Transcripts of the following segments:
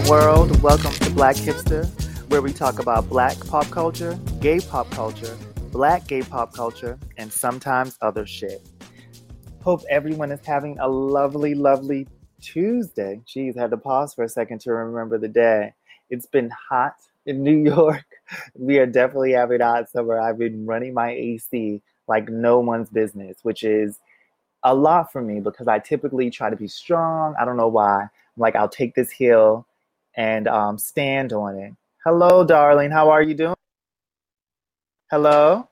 World. Welcome to Black Hipster, where we talk about black pop culture, gay pop culture, black gay pop culture, and sometimes other shit. Hope everyone is having a lovely, lovely Tuesday. Jeez, had to pause for a second to remember the day. It's been hot in New York. We are definitely having hot summer. I've been running my AC like no one's business, which is a lot for me because I typically try to be strong. I don't know why. Like I'll take this hill and um, stand on it. Hello, darling. How are you doing? Hello,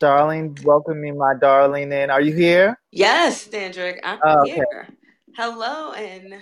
darling. Welcome me, my darling. And are you here? Yes, Dandrick, I'm Oh, okay. here. Hello and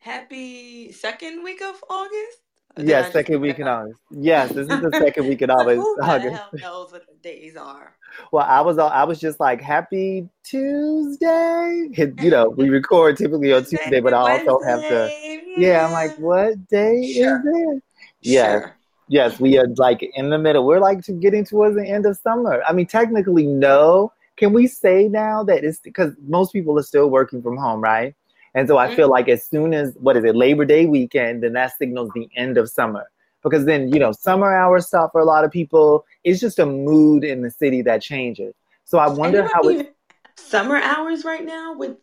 happy second week of August. Yes, second week in? August. Yes, this is the second week in August. who the August. hell knows what the days are? Well, I was I was just like happy Tuesday. You know, we record typically on Tuesday, but I also have to. Yeah, I'm like, what day is it? Yes, sure. yes, we are like in the middle. We're like getting towards the end of summer. I mean, technically, no. Can we say now that it's because most people are still working from home, right? And so I feel mm-hmm. like as soon as what is it, Labor Day weekend, then that signals the end of summer. Because then, you know, summer hours stop for a lot of people. It's just a mood in the city that changes. So I wonder how don't it, summer hours right now with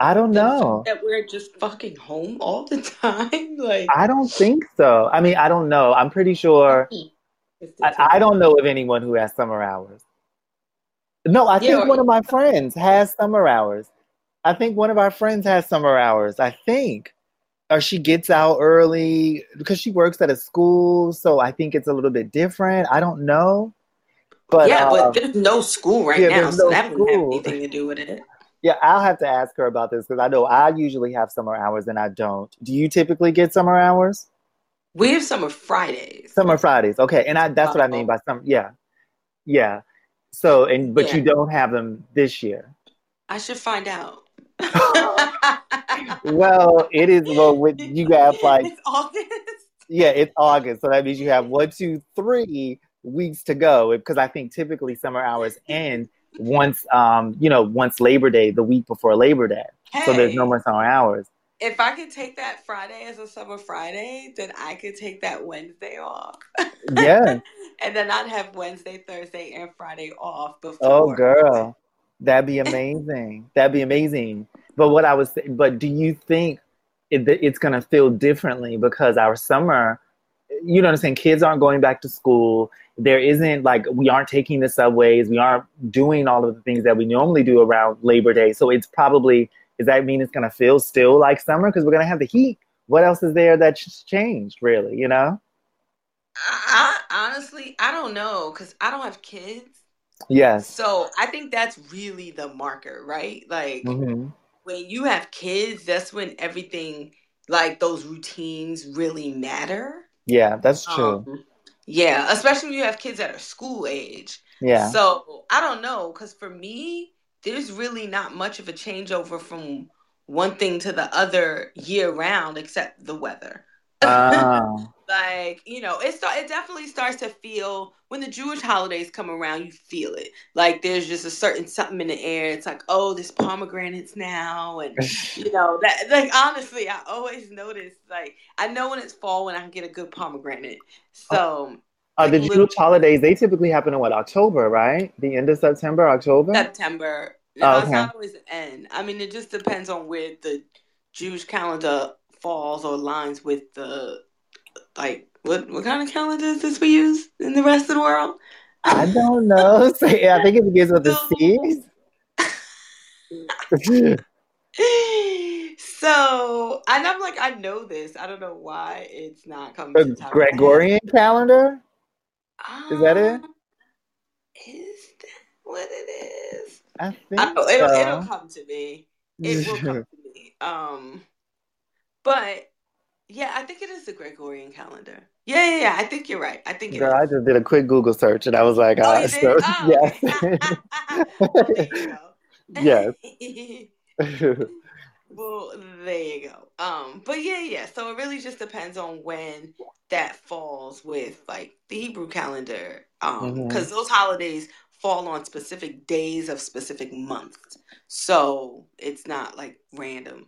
I don't know. that we're just fucking home all the time. Like, I don't think so. I mean, I don't know. I'm pretty sure. I, I don't know of anyone who has summer hours. No, I think one of my friends has summer hours. I think one of our friends has summer hours. I think. Or she gets out early because she works at a school. So I think it's a little bit different. I don't know. But yeah, but uh, there's no school right yeah, now, there's so no that wouldn't have school. anything to do with it. Yeah, I'll have to ask her about this because I know I usually have summer hours and I don't. Do you typically get summer hours? We have summer Fridays. Summer Fridays. Okay. And I that's what I mean by some yeah. Yeah. So and but yeah. you don't have them this year. I should find out. Well, it is well with you have like it's August. yeah, it's August, so that means you have one, two, three weeks to go. Because I think typically summer hours end once um, you know, once Labor Day, the week before Labor Day. So there's no more summer hours. if I could take that Friday as a summer Friday, then I could take that Wednesday off. Yeah. and then I'd have Wednesday, Thursday, and Friday off before. Oh girl. That'd be amazing. That'd be amazing. But what I was but do you think it, it's gonna feel differently because our summer you know what I'm saying? Kids aren't going back to school. There isn't like we aren't taking the subways. We aren't doing all of the things that we normally do around Labor Day. So it's probably does that mean it's gonna feel still like summer because we're gonna have the heat? What else is there that's changed? Really? You know? I, I honestly, I don't know because I don't have kids. Yes. So I think that's really the marker, right? Like hmm when you have kids, that's when everything, like those routines, really matter. Yeah, that's true. Um, yeah, especially when you have kids that are school age. Yeah. So I don't know, because for me, there's really not much of a changeover from one thing to the other year round, except the weather. Ah. like you know, it start it definitely starts to feel when the Jewish holidays come around, you feel it. Like there's just a certain something in the air. It's like, oh, there's pomegranates now, and you know that. Like honestly, I always notice. Like I know when it's fall when I can get a good pomegranate. So Uh, like the little Jewish holidays, they typically happen in what, October, right? The end of September, October? September. Oh, No, it's not always the end. I mean, it just depends on where the Jewish calendar falls or aligns with the like what what kind of calendar is this we use in the rest of the world? I don't know. So, yeah, I think it begins with the So, C's. so and I'm like, I know this. I don't know why it's not coming The to the top of my head. Gregorian calendar? Is that it? Um, is that what it is? I I think don't, it'll it'll come to me. It will come to me. Um, but yeah, I think it is the Gregorian calendar. Yeah, yeah, yeah. I think you're right. I think it Girl, I just did a quick Google search and I was like, Oh, ah, so? Oh, yes. well, yes. well, there you go. Um, but yeah, yeah. So it really just depends on when that falls with like the Hebrew calendar. Um, because those holidays fall on specific days of specific months. So it's not like random.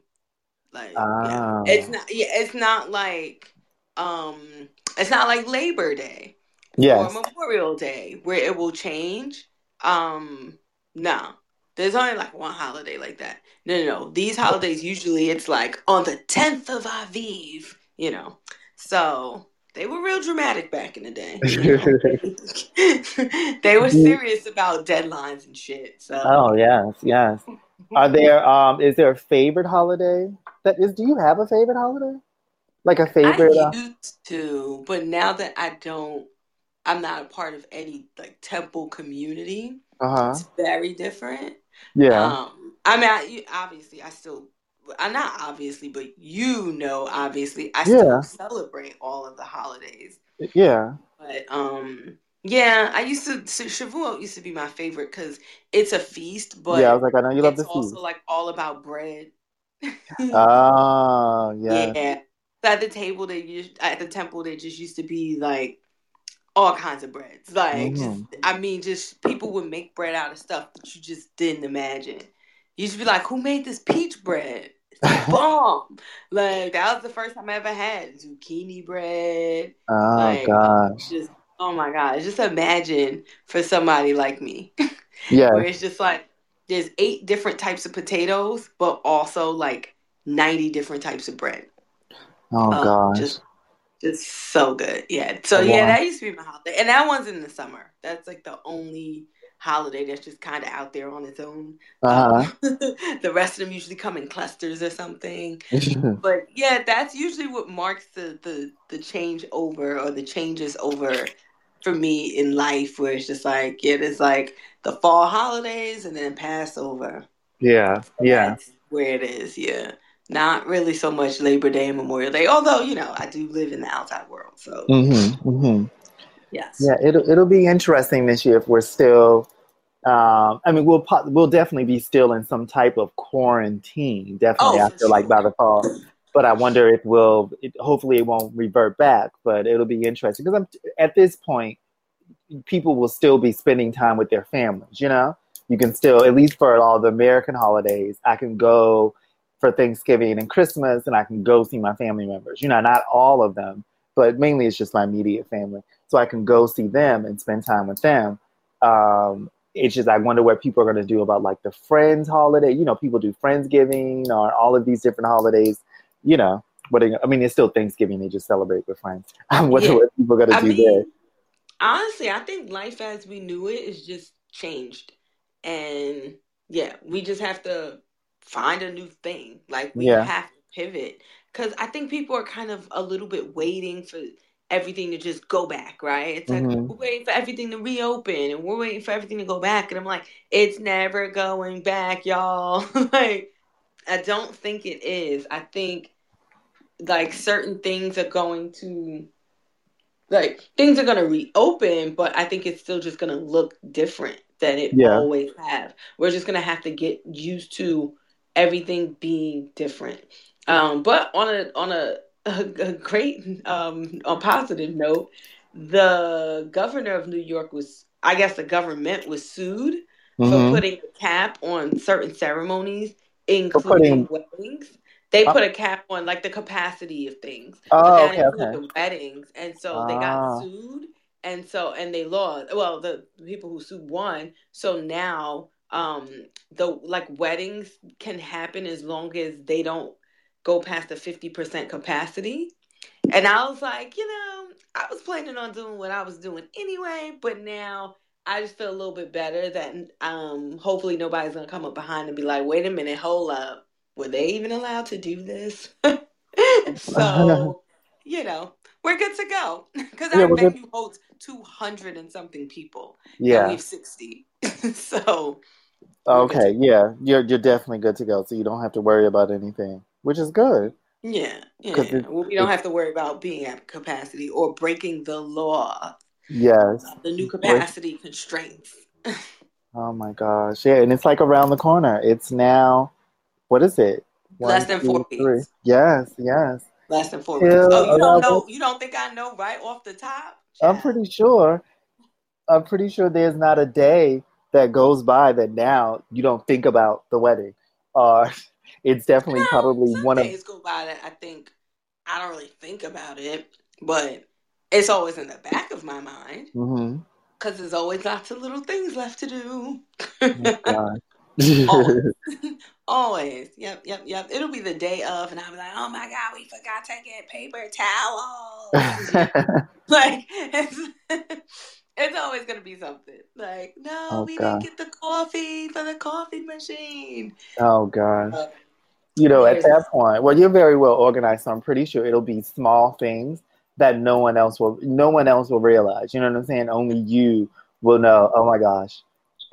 Like yeah. it's not yeah, it's not like um it's not like Labor Day yes. or Memorial Day where it will change. Um no. There's only like one holiday like that. No, no, no. These holidays usually it's like on the 10th of Aviv, you know. So they were real dramatic back in the day. You know? they were serious about deadlines and shit. So Oh yes, yes. Are there um is there a favorite holiday? That is do you have a favorite holiday? Like a favorite I uh, used to, but now that I don't I'm not a part of any like temple community. uh-huh. It's very different. Yeah. Um, I mean, I, obviously, I still, I'm not obviously, but you know, obviously, I Yeah. still celebrate all of the holidays. Yeah. But um, yeah, I used to. So Shavuot used to be my favorite because it's a feast, but yeah, I was like, I know you love it's the also like all about bread. Oh, yeah. Yeah. So at the table, they used at the temple, they just used to be like all kinds of breads. Like, just Mhm. I mean, just people would make bread out of stuff that you just didn't imagine. You should be like, who made this peach bread? Bomb. like that was the first time I ever had zucchini bread. Oh Like, gosh. Just oh my god, just imagine for somebody like me, Yeah. where it's just like there's eight different types of potatoes, but also like ninety different types of bread. Oh Um, gosh. just just so good. Yeah. So Oh, yeah, that used to be my holiday. And that one's in the summer. That's like the only holiday that's just kind of out there on its own. Uh-huh. Um, the rest of them usually come in clusters or something. But yeah, that's usually what marks the the the change over or the changes over for me in life where it's just like yeah, there's like the fall holidays and then Passover. yeah. Yeah. That's where it is, yeah. Not really so much Labor Day and Memorial Day, although, you know, I do live in the outside world. So, Mm-hmm. Mm-hmm. yes. Yeah, it'll it'll be interesting this year if we're still. Um, I mean, we'll we'll definitely be still in some type of quarantine. Definitely Oh, for after like by the fall. But I wonder if we'll. It, hopefully, it won't revert back. But it'll be interesting because I'm at this point, people will still be spending time with their families. You know, you can still at least for all the American holidays, I can go for Thanksgiving and Christmas, and I can go see my family members. You know, not all of them, but mainly it's just my immediate family. So I can go see them and spend time with them. Um, it's just I wonder what people are going to do about like the Friends holiday. You know, people do Friendsgiving or all of these different holidays. You know, you- I mean, it's still Thanksgiving. They just celebrate with friends. I wonder Yeah. what people are going I to do mean, there. Honestly, I think life as we knew it is just changed. And yeah, we just have to find a new thing. Like, we Yeah. have to pivot. Because I think people are kind of a little bit waiting for everything to just go back, right? It's like, Mhm. we're waiting for everything to reopen and we're waiting for everything to go back. And I'm like, it's never going back, y'all. like, I don't think it is. I think like certain things are going to like things are going to reopen, but I think it's still just going to look different than it Yeah. always have. We're just going to have to get used to everything being different. Um, but on a on a, a, a great um, a positive note, the governor of New York was I guess the government was sued for Mhm. putting a cap on certain ceremonies, For putting- including weddings. They Uh, put a cap on like the capacity of things. Oh, that okay, okay. the weddings, and so they Ah. got sued, and so and they lost. Well, the people who sued won. So now, um, the like weddings can happen as long as they don't go past the fifty percent capacity. And I was like, you know, I was planning on doing what I was doing anyway, but now I just feel a little bit better that um hopefully nobody's gonna come up behind and be like, wait a minute, hold up. Were they even allowed to do this? so, you know, we're good to go. Because Yeah, our we're good. venue holds two hundred and something people. And Yeah. we have sixty. so Okay. Yeah. You're you're definitely good to go. So you don't have to worry about anything, which is good. yeah, yeah. it- well, we don't have to worry about being at capacity or breaking the law, Yes. Uh, the new capacity constraints. Oh my gosh. Yeah, and it's like around the corner. It's now what is it? Less than four three. weeks. Yes, yes. Less than four Till weeks. Oh, you don't know? You don't think I know right off the top? I'm pretty sure. I'm pretty sure there's not a day that goes by that now you don't think about the wedding. Or uh, it's definitely No, probably one of days go by that I think I don't really think about it, but it's always in the back of my mind mm-hmm. because there's always lots of little things left to do. Oh God. always. Yep, yep, yep. It'll be the day of, and I'll be like, oh my God, we forgot to get paper towels. like, it's, it's always going to be something. Like, no, Oh, we God. didn't get the coffee for the coffee machine. oh gosh. Uh, You know, at that point, well, you're very well organized, so I'm pretty sure it'll be small things that no one else will no one else will realize. You know what I'm saying? Only you will know, oh my gosh.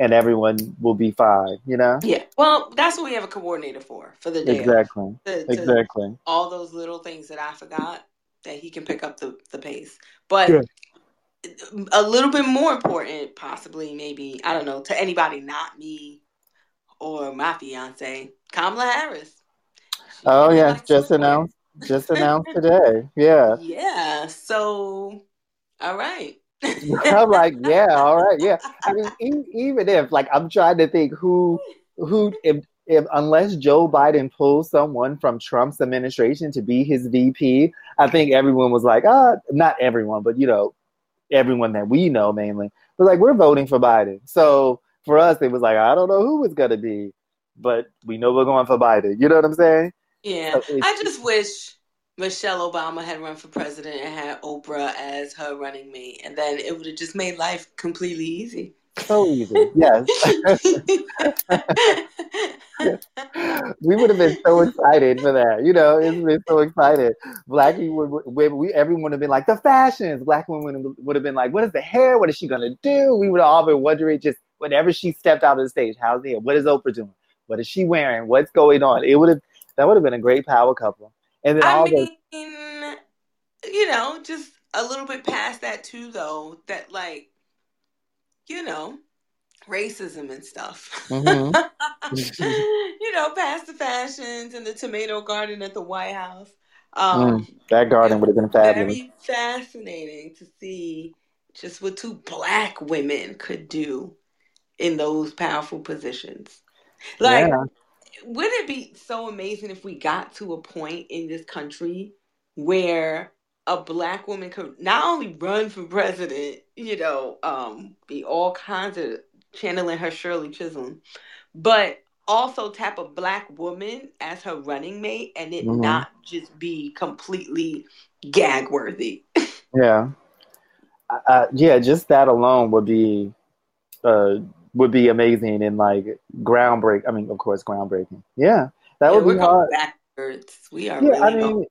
And everyone will be fine, you know? Yeah. Well, that's what we have a coordinator for, for the day. Exactly. To- to- Exactly. all those little things that I forgot that he can pick up the, the pace. But Yeah. a little bit more important, possibly, maybe, I don't know, to anybody not me or my fiance, Kamala Harris. She Oh yeah, just announced just announced today. Yeah. Yeah. So, all right. I'm like, yeah, all right, yeah. I mean, e- even if, like, I'm trying to think who, who, if, if unless Joe Biden pulls someone from Trump's administration to be his VP, I think everyone was like, ah, not everyone, but you know, everyone that we know mainly was like, we're voting for Biden. So for us, it was like, I don't know who it's gonna be, but we know we're going for Biden. You know what I'm saying? Yeah, So I just wish Michelle Obama had run for president and had Oprah as her running mate, and then it would have just made life completely easy. So easy. Yes. we would have been so excited for that. You know, it's been so excited. Black people, would, would- we, everyone would have been like, the fashions. Black women would have been like, what is the hair? What is she going to do? We would have all been wondering just whenever she stepped out of the stage, how's the hair? What is Oprah doing? What is she wearing? What's going on? It would have, that would have been a great power couple. And then I all mean, the, you know, just a little bit past that too, though. That like, you know, racism and stuff. Mhm. you know, past the fashions and the tomato garden at the White House. Um, that garden would have been fabulous. very fascinating to see just what two black women could do in those powerful positions. Like, yeah. Wouldn't it be so amazing if we got to a point in this country where a black woman could not only run for president, you know, um, be all kinds of channeling her Shirley Chisholm, but also tap a black woman as her running mate and it Mhm. not just be completely gag worthy. Yeah. Uh, yeah, just that alone would be uh, would be amazing and like groundbreak. I mean, of course, groundbreaking. Yeah, that Yeah, would we're be going hard. backwards. We are Yeah, really I mean, backwards.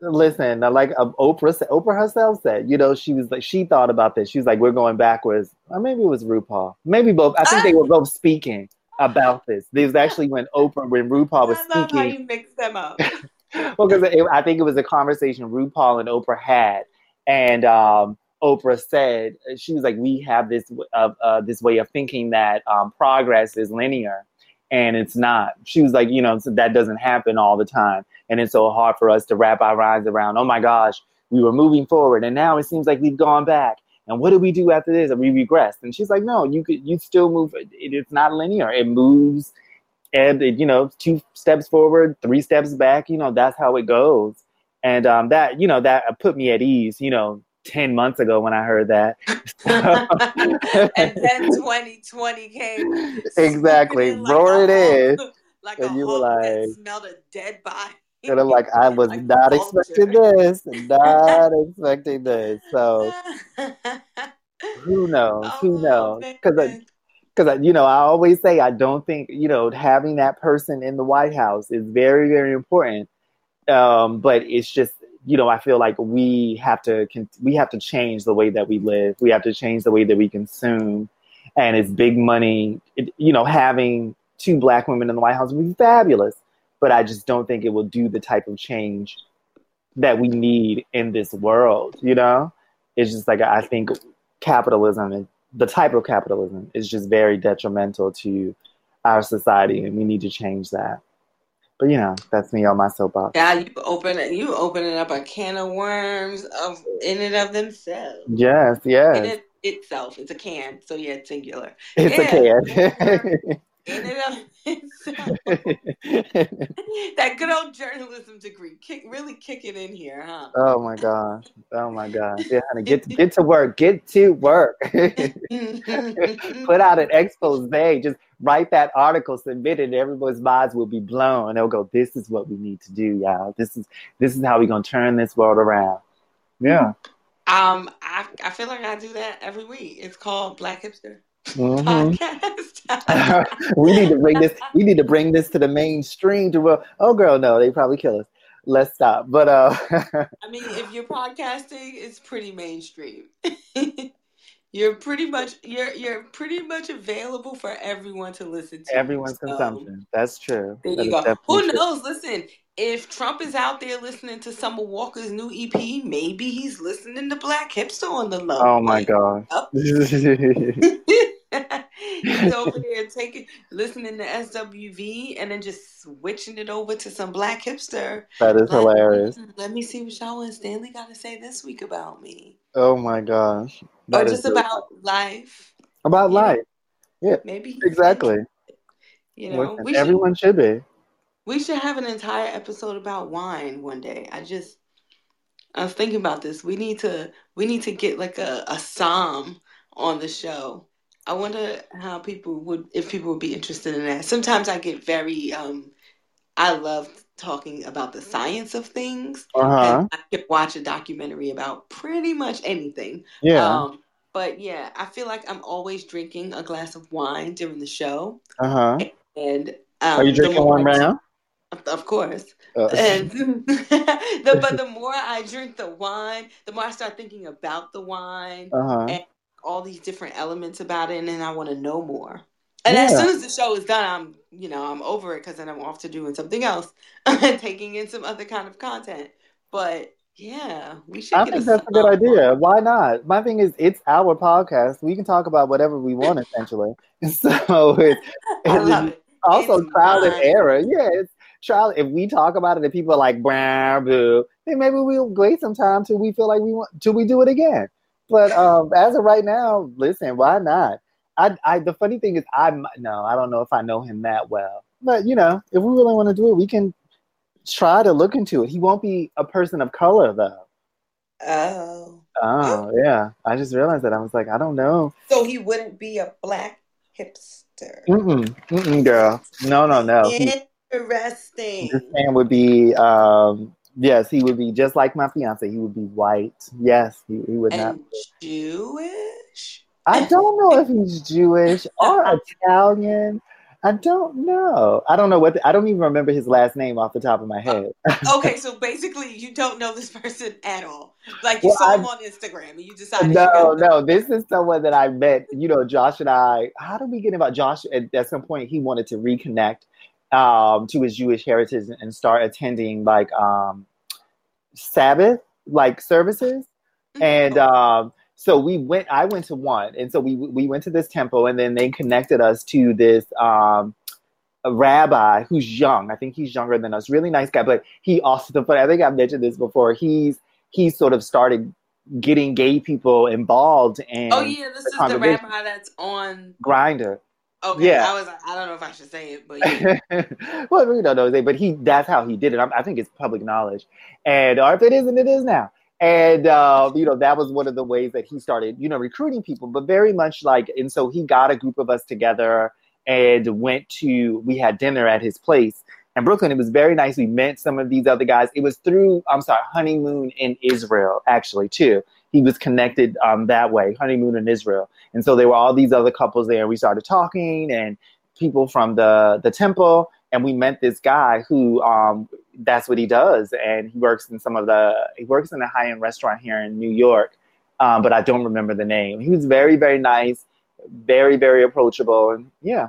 listen, like um, Oprah, Oprah herself said, you know, she was like, she thought about this. She was like, we're going backwards. Or maybe it was RuPaul. Maybe both. I think they were both speaking about this. This was actually when Oprah, when RuPaul was speaking. I love how you mix them up. well, because I think it was a conversation RuPaul and Oprah had, and um, Oprah said she was like, "We have this uh, uh, this way of thinking that um, progress is linear, and it's not." She was like, "You know, so that doesn't happen all the time, and it's so hard for us to wrap our minds around. Oh my gosh, we were moving forward, and now it seems like we've gone back." And what do we do after this? And we regressed. And she's like, no, you could, you still move. It, it's not linear. It moves and it, you know two steps forward three steps back you know that's how it goes and um, that you know that put me at ease you know 10 months ago when i heard that. And then 2020 came. Exactly. swooping Roar it hawk- Like And a you were like- smelled a dead body. and i'm like i was Like not expecting this not expecting this. So who knows? Who Oh, knows? Because because you know i always say i don't think you know having that person in the white house is very very important. Um, but it's just you know i feel like we have to we have to change the way that we live. We have to change the way that we consume. And it's big money. It, you know having two black women in the white house would be fabulous but i just don't think it will do the type of change that we need in this world you know? It's just like i think capitalism and the type of capitalism is just very detrimental to our society and we need to change that but you know that's me on my soapbox Yeah, you open it. You opening up a can of worms of in and of themselves. yes In yes it itself, it's a can. So yeah, it's singular. it's yeah. a can in and of that good old journalism degree, kick, really kicking in here, huh? Oh my gosh! Oh my gosh! Yeah, honey, get get to work. Get to work. Put out an expose. Just write that article, submit it, and everybody's minds will be blown. They'll go, "This is what we need to do, y'all. This is this is how we're gonna turn this world around." Yeah. Um, I I feel like I do that every week. It's called Black Hipster. Mm-hmm. podcast. we need to bring this. We need to bring this to the mainstream. To well, oh girl, no, they probably kill us. Let's stop. But uh, I mean, if you're podcasting, it's pretty mainstream. You're pretty much you're you're pretty much available for everyone to listen to. Everyone's so, consumption. That's true. There that you go. Who knows? True. Listen, if Trump is out there listening to Summer Walker's new EP, maybe he's listening to Black Hipster on the low. Oh my god. He's over there taking listening to SWV and then just switching it over to some Black Hipster. That is like, hilarious. Mm, let me see what y'all and Stanley got to say this week about me. Oh my gosh. That or just about life. About life. Know? Yeah. Maybe exactly. You know, Listen, everyone should, should be. We should have an entire episode about wine one day. I just I was thinking about this. We need to we need to get like a, a somm on the show. I wonder how people would if people would be interested in that. Sometimes I get very um I love talking about the science of things. Uh-huh. I could watch a documentary about pretty much anything. Yeah. Um, but yeah, I feel like I'm always drinking a glass of wine during the show. Uh-huh. And um, are you drinking one right now? Of course. Uh. And the, but the more I drink the wine, the more I start thinking about the wine uh-huh. and all these different elements about it, and then I want to know more. And yeah. as soon as the show is done, I'm you know I'm over it because then I'm off to doing something else, and taking in some other kind of content. But yeah, we should. I think that's a good idea. Why not? My thing is, it's our podcast. We can talk about whatever we want, essentially. so it's, it's also it's trial and error. Yeah, it's trial. If we talk about it and people are like, "Blah boo," then maybe we'll wait some time till we feel like we want till we do it again. But um, as of right now, listen, why not? I, I, the funny thing is, I'm no, I don't know if I know him that well, but you know, if we really want to do it, we can try to look into it. He won't be a person of color though. Oh. Oh yeah, I just realized that. I was like, I don't know. So he wouldn't be a black hipster. Mm-mm, mm-mm girl. No, no, no. Interesting. This man would be, um, yes, he would be just like my fiance. He would be white. Yes, he, he would and not. Jewish? I don't know if he's Jewish or Italian. I don't know. I don't know what. The, I don't even remember his last name off the top of my head. okay, so basically, you don't know this person at all. Like you well, saw I, him on Instagram, and you decided. No, no, this is someone that I met. You know, Josh and I. How did we get about Josh? At, at some point, he wanted to reconnect um, to his Jewish heritage and start attending like um, Sabbath like services, mm-hmm. and um, so we went. I went to one, and so we we went to this temple, and then they connected us to this um, a rabbi who's young. I think he's younger than us. Really nice guy, but he also. But I think I've mentioned this before. He's he sort of started getting gay people involved in. Oh yeah, this is the rabbi that's on Grindr Okay, yeah. I was I don't know if I should say it, but yeah. well, we don't know, but he that's how he did it. I, I think it's public knowledge, and or if it isn't, it is now. And uh, you know that was one of the ways that he started, you know, recruiting people. But very much like, and so he got a group of us together and went to. We had dinner at his place in Brooklyn. It was very nice. We met some of these other guys. It was through I'm sorry, honeymoon in Israel actually too he was connected um, that way, honeymoon in Israel. And so there were all these other couples there. We started talking and people from the, the temple. And we met this guy who um, that's what he does. And he works in some of the, he works in a high end restaurant here in New York, um, but I don't remember the name. He was very, very nice, very, very approachable. And yeah,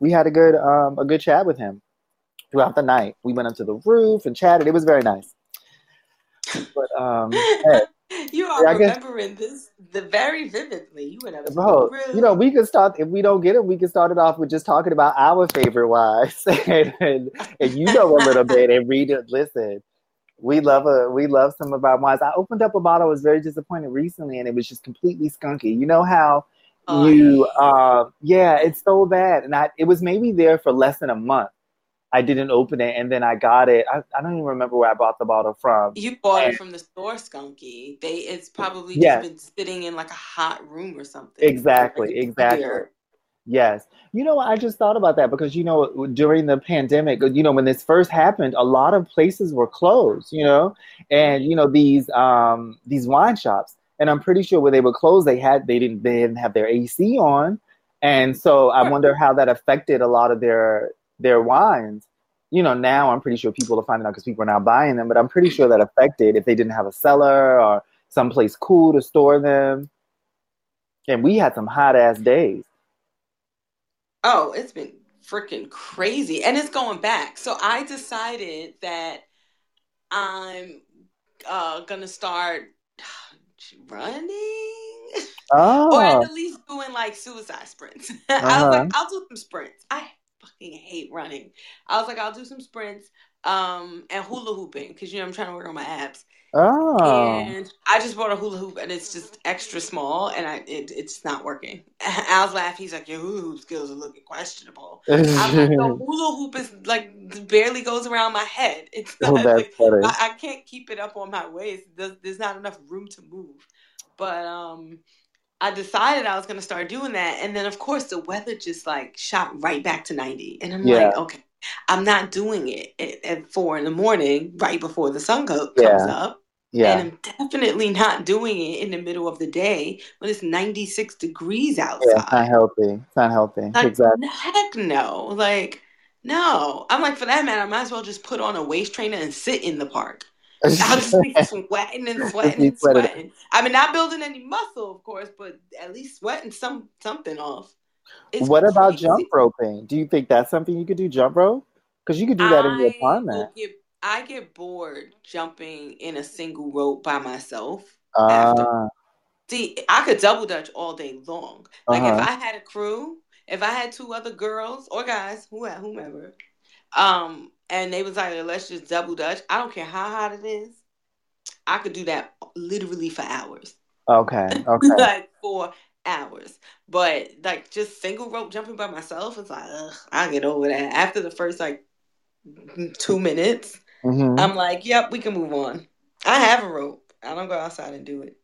we had a good, um, a good chat with him throughout the night. We went up to the roof and chatted. It was very nice. But um, hey, you are yeah, remembering this the very vividly. You would have bro, you know, we could start if we don't get it, we can start it off with just talking about our favorite wives, and, and, and you know a little bit and read it. Listen, we love a we love some of our wines. I opened up a bottle. I was very disappointed recently, and it was just completely skunky. You know how Oh, you, uh, yeah, it's so bad. And I, it was maybe there for less than a month. I didn't open it, and then I got it. I, I don't even remember where I bought the bottle from. You bought And- it from the store, Skunky. They it's probably Yes. just been sitting in like a hot room or something. Exactly, Like, exactly. Yes. You know, I just thought about that because, you know, during the pandemic, you know, when this first happened, a lot of places were closed, you know, and, you know, these, um, these wine shops, and I'm pretty sure when they were closed, they had, they didn't, they didn't have their AC on. And so I wonder how that affected a lot of their, their wines. You know, now I'm pretty sure people are finding out because people are now buying them, but I'm pretty sure that affected if they didn't have a cellar or someplace cool to store them. And we had some hot ass days. Oh, it's been freaking crazy. And it's going back. So I decided that I'm uh gonna start running. Oh. or at least doing like suicide sprints. Uh-huh. was like, I'll do some sprints. I fucking hate running. I was like, I'll do some sprints, um, and hula hooping because you know I'm trying to work on my abs. Oh. And I just bought a hula hoop, and it's just extra small, and I it, it's not working. Al's laughing. He's like, your hula hoop skills are looking questionable. I'm like, the hula hoop is like barely goes around my head. It's oh, not that's like. I, I can't keep it up on my waist. There's, there's not enough room to move. But um, I decided I was gonna start doing that, and then of course the weather just like shot right back to ninety, and I'm Yeah. like, okay, I'm not doing it at, at four in the morning, right before the sun go, comes Yeah. up, Yeah. and I'm definitely not doing it in the middle of the day when it's 96 degrees outside. Yeah, it's not healthy. It's not healthy. Like, Exactly. heck no, like. No, I'm like for that matter, I might as well just put on a waist trainer and sit in the park. I'll just sweating and sweating and sweating. I mean, not building any muscle, of course, but at least sweating some something off. It's what about jump roping? Do you think that's something you could do? Jump rope? Because you could do that in your apartment. get I get bored jumping in a single rope by myself. after. Uh, See, I could double dutch all day long. Like Uh-huh. if I had a crew, if I had two other girls or guys, who whomever, um, and they was like, let's just double dutch. I don't care how hot it is. I could do that literally for hours. okay. Okay. like for hours. But like just single rope jumping by myself, it's like, ugh, I'll get over that. After the first like two minutes, hmm I'm like, yep, we can move on. I have a rope. I don't go outside and do it.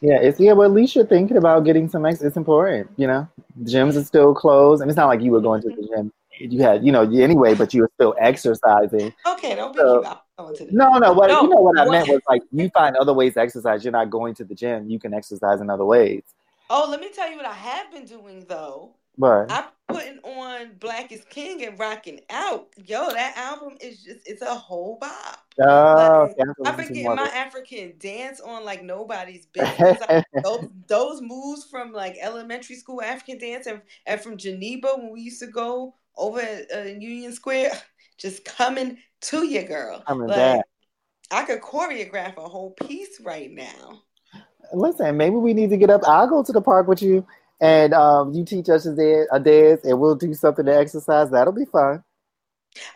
Yeah, it's yeah. Well, at least you're thinking about getting some. Ex- it's important, you know. Gyms are still closed, and it's not like you were going to the gym. You had, you know, anyway, but you were still exercising. Okay, don't be So-. I'm going to the No, no. What No, you know what I what- meant was like you find other ways to exercise. You're not going to the gym. You can exercise in other ways. Oh, let me tell you what I have been doing though. But I'm putting on Black is King and rocking out. Yo, that album is just it's a whole bop. oh, Like, I have to I've been getting my. African dance on like nobody's business. Those, those moves from like elementary school African dance and, and from Geneva when we used to go over at uh, Union Square, just coming to you, girl. Coming like, back. I could choreograph a whole piece right now. Listen, maybe we need to get up. I'll go to the park with you, and um, you teach us a dance, a dance, and we'll do something to exercise. That'll be fun.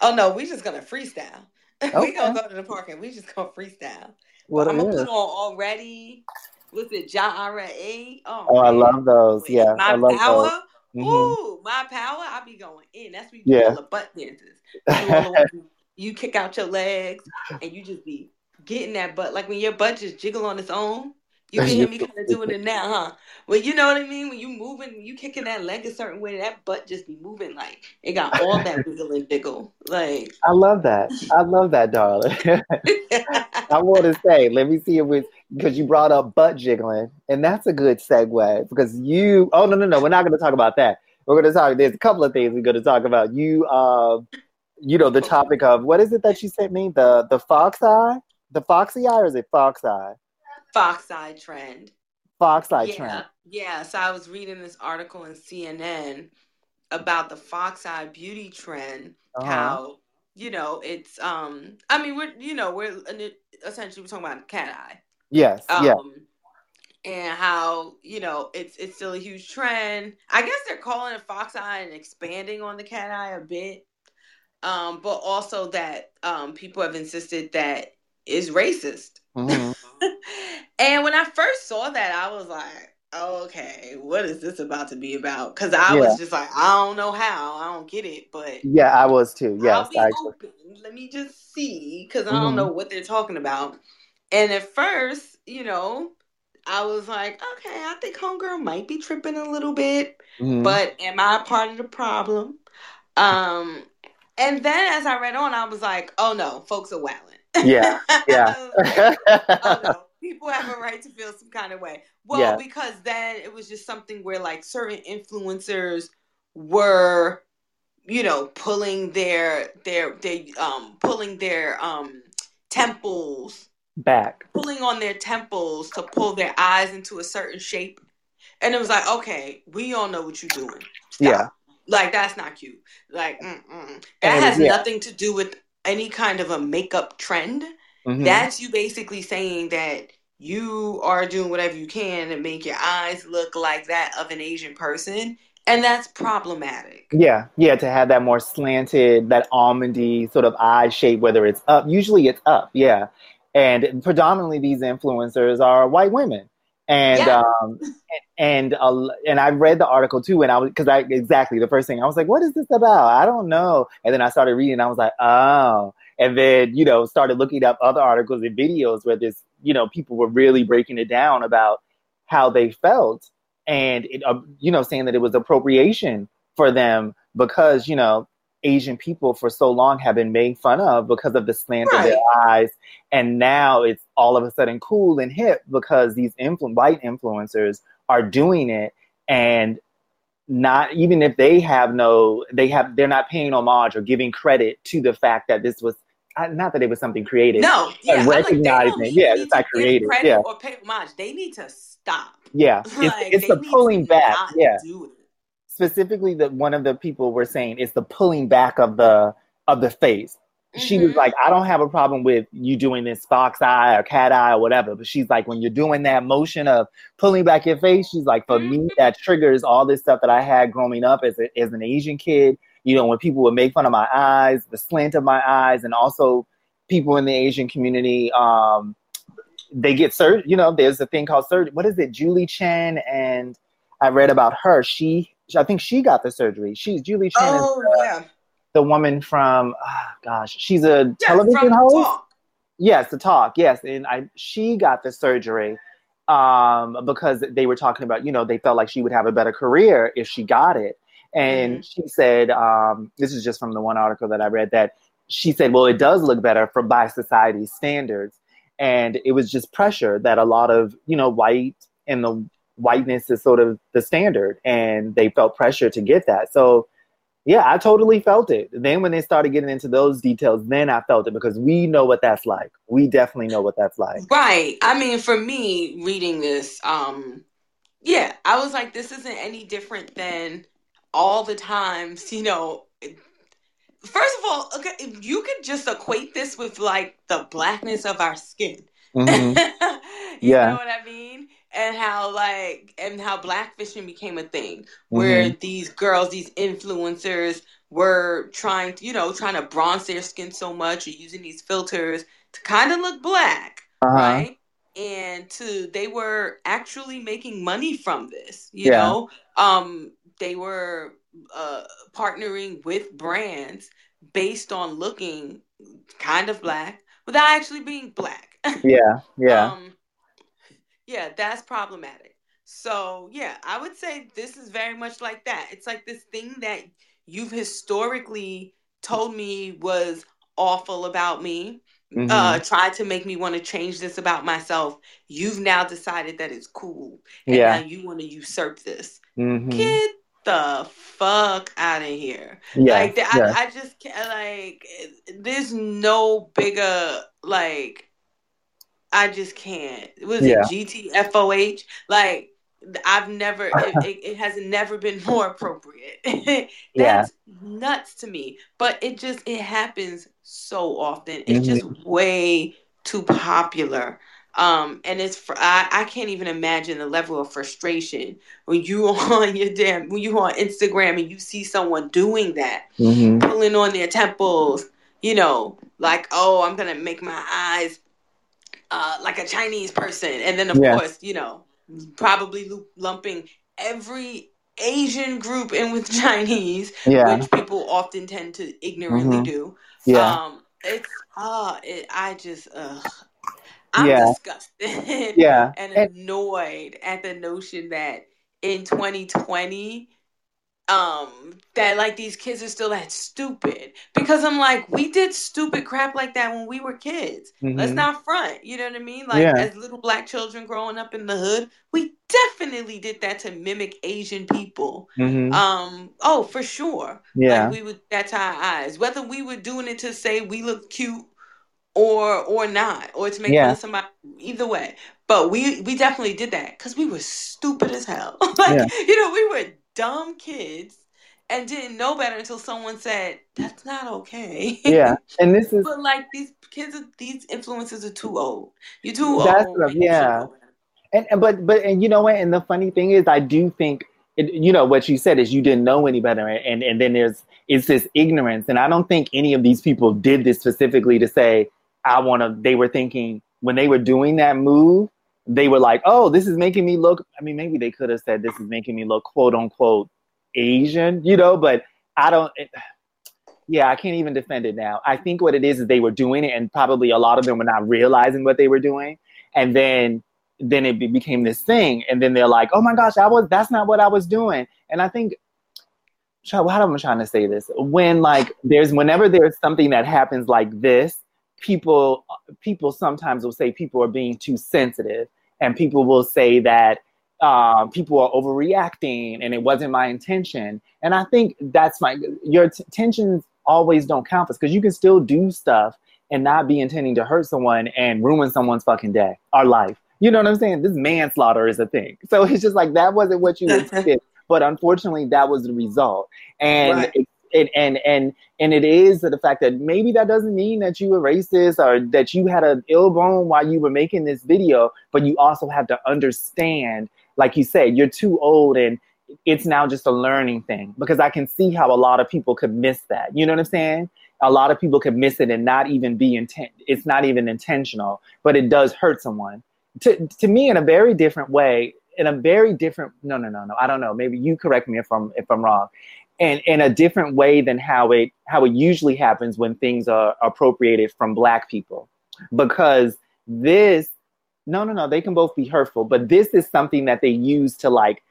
Oh no, we're just gonna freestyle. Okay. we gonna go to the park and we just gonna freestyle. What I'm gonna is. put on already. What's it, John? Oh, Oh, I love those. Yeah, I love power. those. Mhm. Ooh, my power. I'll be going in. That's when you do all the butt dances. You, do all the- you kick out your legs and you just be getting that butt. Like when your butt just jiggle on its own. You can hear me kind of doing it now, huh? Well, you know what I mean? When you moving, you kicking that leg a certain way, that butt just be moving like it got all that wiggle and jiggle. Like I love that. I love that, darling. I want to say, let me see if it's because you brought up butt jiggling, and that's a good segue because you. Oh no, no, no, we're not going to talk about that. We're going to talk. There's a couple of things we're going to talk about. You, uh, you know, the topic of what is it that you sent me? The the fox eye, the foxy eye, or is it fox eye? fox eye trend. Fox eye yeah, trend. yeah. So I was reading this article in CNN about the fox eye beauty trend. Uh-huh. How you know it's um. I mean, we're you know we're essentially we're talking about cat eye. Yes. Um, yeah. And how you know it's it's still a huge trend. I guess they're calling it fox eye and expanding on the cat eye a bit. Um, but also that um people have insisted that is racist. Mhm. and when I first saw that, I was like, okay, what is this about to be about? Because I Yeah. was just like, I don't know how, I don't get it, but Yeah, I was too. Yes, I'll be I, open. Let me just see, because I Mhm. don't know what they're talking about. And at first, you know, I was like, okay, I think homegirl might be tripping a little bit, mhm. but am I part of the problem? Um, and then as I read on, I was like, oh no, folks are wilding. Yeah, yeah. oh no, people have a right to feel some kind of way. Well, Yeah. because then it was just something where like certain influencers were, you know, pulling their their they um pulling their um temples, Back. pulling on their temples to pull their eyes into a certain shape. And it was like, okay, we all know what you're doing. Stop. Yeah. Like that's not cute. Like mm-mm. that And has yeah. nothing to do with any kind of a makeup trend. Mhm. That's you basically saying that you are doing whatever you can to make your eyes look like that of an Asian person, and that's problematic. Yeah, yeah, to have that more slanted, that almondy sort of eye shape, whether it's up, usually it's up, yeah. And predominantly these influencers are white women. And Yeah. um and uh, and I read the article too and I was cuz I exactly the first thing I was like what is this about? I don't know. And then I started reading and I was like, "Oh." And then, you know, started looking up other articles and videos where this, you know, people were really breaking it down about how they felt and it, uh, you know saying that it was appropriation for them because you know asian people for so long have been made fun of because of the slant of their eyes and now it's all of a sudden cool and hip because these influ- white influencers are doing it and not even if they have no they have they're not paying homage or giving credit to the fact that this was not that it was something created No, yeah, I'm like, recognizing, yeah, it's not to give creative, credit yeah. or pay homage. They need to stop. yeah it's, Like, it's they the pulling back yeah do it. Specifically that one of the people were saying is the pulling back of the of the face. She was Mhm. like, I don't have a problem with you doing this fox eye or cat eye or whatever, but she's like, when you're doing that motion of pulling back your face, she's like, for me, Mhm. that triggers all this stuff that I had growing up as a, as an Asian kid. You know, when people would make fun of my eyes, the slant of my eyes, and also people in the Asian community, um, they get surgery. You know, there's a thing called surgery. What is it? Julie Chen and I read about her. She, I think she got the surgery. She's Julie Chen Oh yeah, the woman from, ah, gosh, she's a yeah, television host. Talk. Yes, the talk. Yes, and I she got the surgery um, because they were talking about, you know, they felt like she would have a better career if she got it. And Mhm. she said, um, this is just from the one article that I read that she said, well, it does look better for by society's standards. And it was just pressure that a lot of, you know, white and the whiteness is sort of the standard, and they felt pressure to get that. So yeah, I totally felt it. Then when they started getting into those details, then I felt it because we know what that's like. We definitely know what that's like. Right. I mean, for me, reading this, um, yeah, I was like, this isn't any different than all the times, you know. First of all, okay, you could just equate this with like the blackness of our skin. Mhm. you Yeah. know what I mean? And how like and how blackfishing became a thing where Mm-hmm. these girls, these influencers were trying to, you know, trying to bronze their skin so much or using these filters to kind of look black, Uh-huh. right? And to they were actually making money from this, you Yeah. know. Um they were uh partnering with brands based on looking kind of black without actually being black. Yeah, yeah. Um, yeah, that's problematic. So, yeah, I would say this is very much like that. It's like this thing that you've historically told me was awful about me, Mhm. uh, tried to make me want to change this about myself. You've now decided that it's cool. And Yeah. now you want to usurp this. Mhm. Get the fuck out of here. Yeah, Like, th- yeah. I, I just can't, like, there's no bigger, like, I just can't. Was Yeah. it GTFOH? Like, I've never, it, it, it has never been more appropriate. Yeah. That's nuts to me. But it just, it happens so often. It's just way too popular. Um, and it's for I, I can't even imagine the level of frustration when you on your damn when you on Instagram and you see someone doing that, Mhm. pulling on their temples, you know, like, oh, I'm gonna make my eyes uh like a Chinese person. And then of Yeah. course, you know, probably lumping every Asian group in with Chinese, Yeah. which people often tend to ignorantly Mhm. do. Yeah. Um, it's uh, it, I just. I'm Yeah. disgusted Yeah. And- annoyed at the notion that in 2020 um that like these kids are still that stupid because i'm like we did stupid crap like that when we were kids let's Mhm. not front you know what i mean like Yeah. as little black children growing up in the hood we definitely did that to mimic asian people Mhm. um oh for sure Yeah. like we would that's our eyes whether we were doing it to say we look cute or or not or to make Yeah. fun of somebody either way but we we definitely did that because we were stupid as hell like Yeah. you know we were dumb kids and didn't know better until someone said that's not okay Yeah. And this is but like these kids these influences are too old you're too That's old what- and you should yeah. And, and but but and you know what? And the funny thing is, I do think it, you know what you said is you didn't know any better, and and then there's it's this ignorance, and I don't think any of these people did this specifically to say I want to. They were thinking when they were doing that move, they were like, oh, this is making me look. I mean, maybe they could have said this is making me look quote unquote Asian, you know, but I don't. It, yeah, I can't even defend it now. I think what it is is they were doing it, and probably a lot of them were not realizing what they were doing, and then then it became this thing, and then they're like, "Oh my gosh, I was that's not what I was doing." And I think, how am I trying to say this? When like there's whenever there's something that happens like this, people people sometimes will say people are being too sensitive, and people will say that um, people are overreacting, and it wasn't my intention. And I think that's my your t- intentions always don't count because you can still do stuff and not be intending to hurt someone and ruin someone's fucking day or life. You know what I'm saying? This manslaughter is a thing. So it's just like that wasn't what you intended, but unfortunately that was the result. And Right. it, it, and and and it is the fact that maybe that doesn't mean that you were racist or that you had an ill bone while you were making this video, but you also have to understand, like you said, you're too old and it's now just a learning thing because I can see how a lot of people could miss that. You know what I'm saying? A lot of people could miss it and not even be intent. It's not even intentional, but it does hurt someone. To to me, in a very different way, in a very different. No, no, no, no. I don't know. Maybe you correct me if I'm if I'm wrong. And in a different way than how it how it usually happens when things are appropriated from Black people, because this. No, no, no. They can both be hurtful, but this is something that they use to like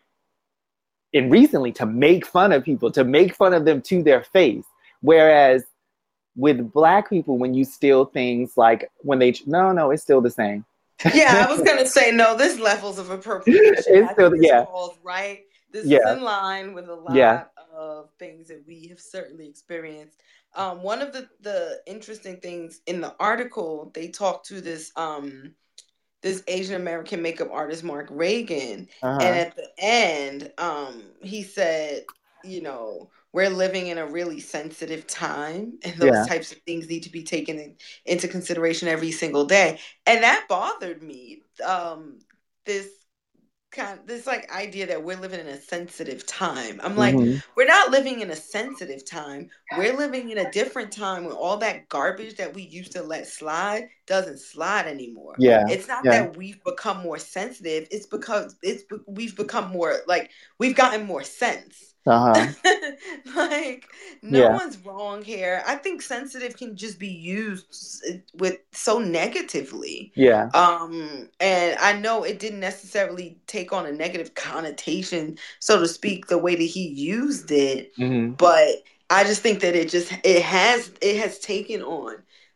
and recently to make fun of people, to make fun of them to their face. Whereas with black people, when you steal things like when they no, no, it's still the same. yeah, I was gonna say no. This levels of appropriation. It's still- yeah. falls right. This Yeah. is in line with a lot Yeah. Of things that we have certainly experienced. Um, one of the the interesting things in the article, they talked to this um this Asian American makeup artist Mark Reagan, Uh-huh. and at the end, um, he said, you know, we're living in a really sensitive time, and those Yeah. types of things need to be taken in, into consideration every single day. And that bothered me. Um, this kind, of this like idea that we're living in a sensitive time. I'm like, Mhm. we're not living in a sensitive time. We're living in a different time when all that garbage that we used to let slide doesn't slide anymore. yeah, It's not yeah. that we've become more sensitive. It's because it's we've become more like we've gotten more sense. Uh-huh. like no Yeah. one's wrong here. I think sensitive can just be used with so negatively. Yeah. Um, and I know it didn't necessarily take on a negative connotation, so to speak, the way that he used it hmm but I just think that it just it has it has taken on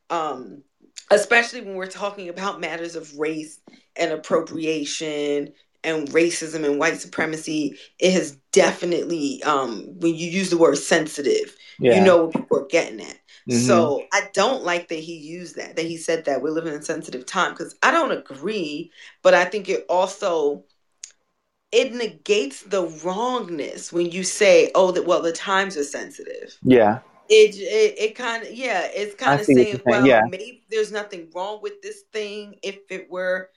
um especially when we're talking about matters of race and appropriation and racism and white supremacy it has definitely um when you use the word sensitive Yeah. you know what people are getting at Mhm. so I don't like that he used that, that he said that we're living in a sensitive time because I don't agree, but I think it also it negates the wrongness when you say, "Oh, that well, the times are sensitive." Yeah. It it, it kind of yeah, it's kind of saying, saying, "Well, yeah. maybe there's nothing wrong with this thing if it were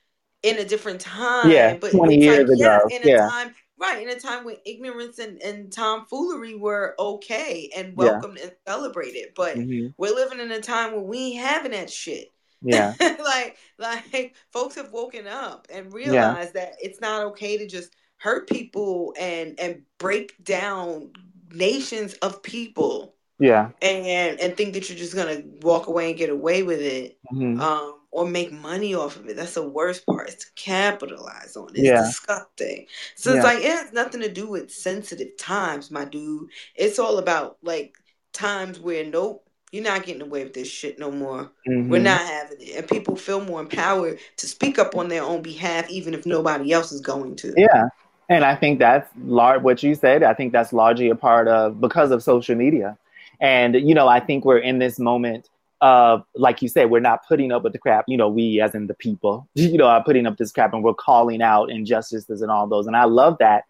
in a different time." Yeah, but 20 it's years like, yeah, ago, in a yeah. time right in a time when ignorance and and tomfoolery were okay and Yeah. welcomed and celebrated, but Mhm. we're living in a time where we ain't having that shit. Yeah. like like folks have woken up and realized yeah. that it's not okay to just hurt people and and break down nations of people. Yeah. And and think that you're just gonna walk away and get away with it. Mm-hmm. Um or make money off of it. That's the worst part. Is to capitalize on it. It's Yeah. disgusting. So it's like it has nothing to do with sensitive times, my dude. It's all about like times where nope, you're not getting away with this shit no more. We're Mhm. not having it. And people feel more empowered to speak up on their own behalf, even if nobody else is going to. Yeah. And I think that's lar- what you said. I think that's largely a part of because of social media. And, you know, I think we're in this moment of, like you said, we're not putting up with the crap. You know, we, as in the people, you know, are putting up this crap and we're calling out injustices and all those. And I love that.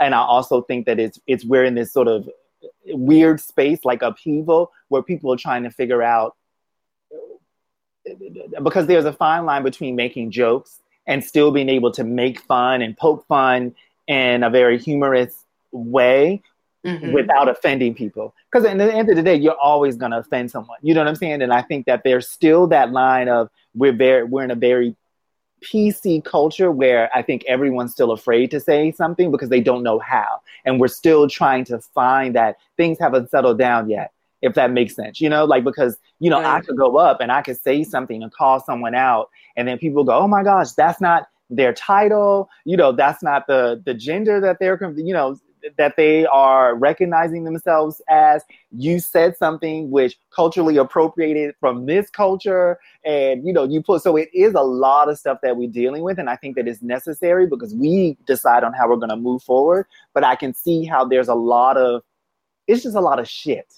And I also think that it's, it's, we're in this sort of weird space, like upheaval, where people are trying to figure out, because there's a fine line between making jokes and still being able to make fun and poke fun in a very humorous way Mhm. without offending people. Because at the end of the day, you're always going to offend someone. You know what I'm saying? And I think that there's still that line of we're very we're in a very PC culture where I think everyone's still afraid to say something because they don't know how, and we're still trying to find that things haven't settled down yet. If that makes sense, you know, like because you know I could go up and I could say something and call someone out, and then people go, "Oh my gosh, that's not their title. You know, that's not the the gender that they're, you know, that they are recognizing themselves as. You said something which culturally appropriated from this culture, and you know, you put. So it is a lot of stuff that we're dealing with, and I think that is necessary because we decide on how we're going to move forward. But I can see how there's a lot of, it's just a lot of shit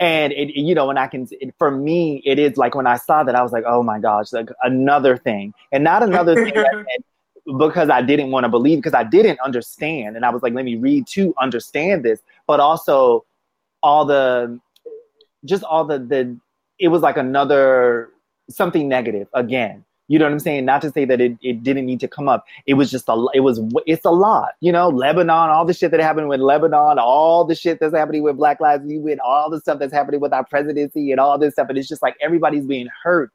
and it, you know, and I can, it, for me, it is like when I saw that, I was like, oh my gosh, like another thing, and not another thing that, because I didn't want to believe, because I didn't understand, and I was like, let me read to understand this, but also all the, just all the the, it was like another something negative again. You know what I'm saying? Not to say that it, it didn't need to come up. It was just a, it was, it's a lot, you know, Lebanon, all the shit that happened with Lebanon, all the shit that's happening with Black Lives Matter, all the stuff that's happening with our presidency and all this stuff. And it's just like everybody's being hurt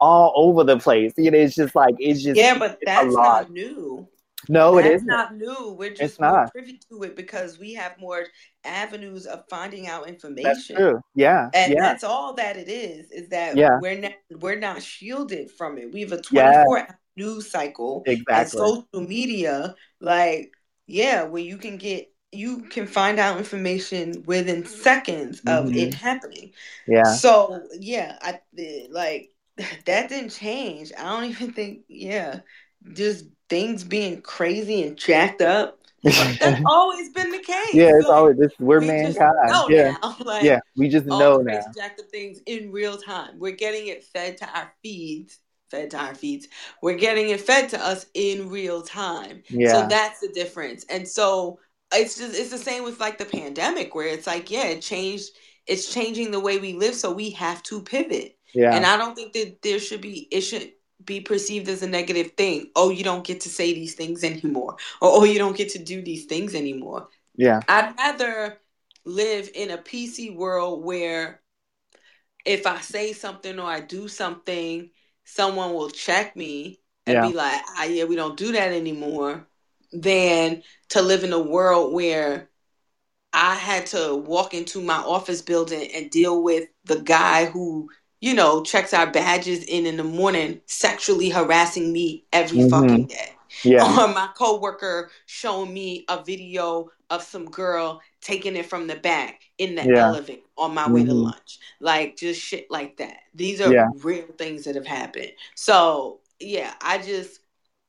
all over the place. You know, it's just like, it's just, Yeah, but that's lot. not new. No, it That's isn't. new. We're just It's not. privy to it because we have more avenues of finding out That's information. true. Yeah. And Yeah. that's all that it is, is that Yeah. we're not we're not shielded from it. We have a 24 hour news cycle and social media, like, yeah, where you can get you can find out information within seconds of Mhm. it happening. Yeah. So yeah, I like that didn't change. I don't even think yeah, just things being crazy and jacked up. That's always been the case. yeah. It's Like, always this. We're we mankind. Yeah. Like Yeah. We just know now. jacked up things in real time. We're getting it fed to our feeds. Fed to our feeds. We're getting it fed to us in real time. Yeah. So that's the difference. And so it's just it's the same with like the pandemic where it's like, yeah, it changed it's changing the way we live, so we have to pivot. Yeah. And I don't think that there should be it should be perceived as a negative thing. Oh, you don't get to say these things anymore. Or oh, you don't get to do these things anymore. Yeah. I'd rather live in a PC world where if I say something or I do something, someone will check me and Yeah. be like, ah, yeah, we don't do that anymore, than to live in a world where I had to walk into my office building and deal with the guy who, you know, checks our badges in in the morning, sexually harassing me every Mhm. fucking day Yeah. or my coworker showing me a video of some girl taking it from the back in the Yeah. elevator on my way to Mhm. lunch. Like just shit like that. These are Yeah. real things that have happened. So yeah, I just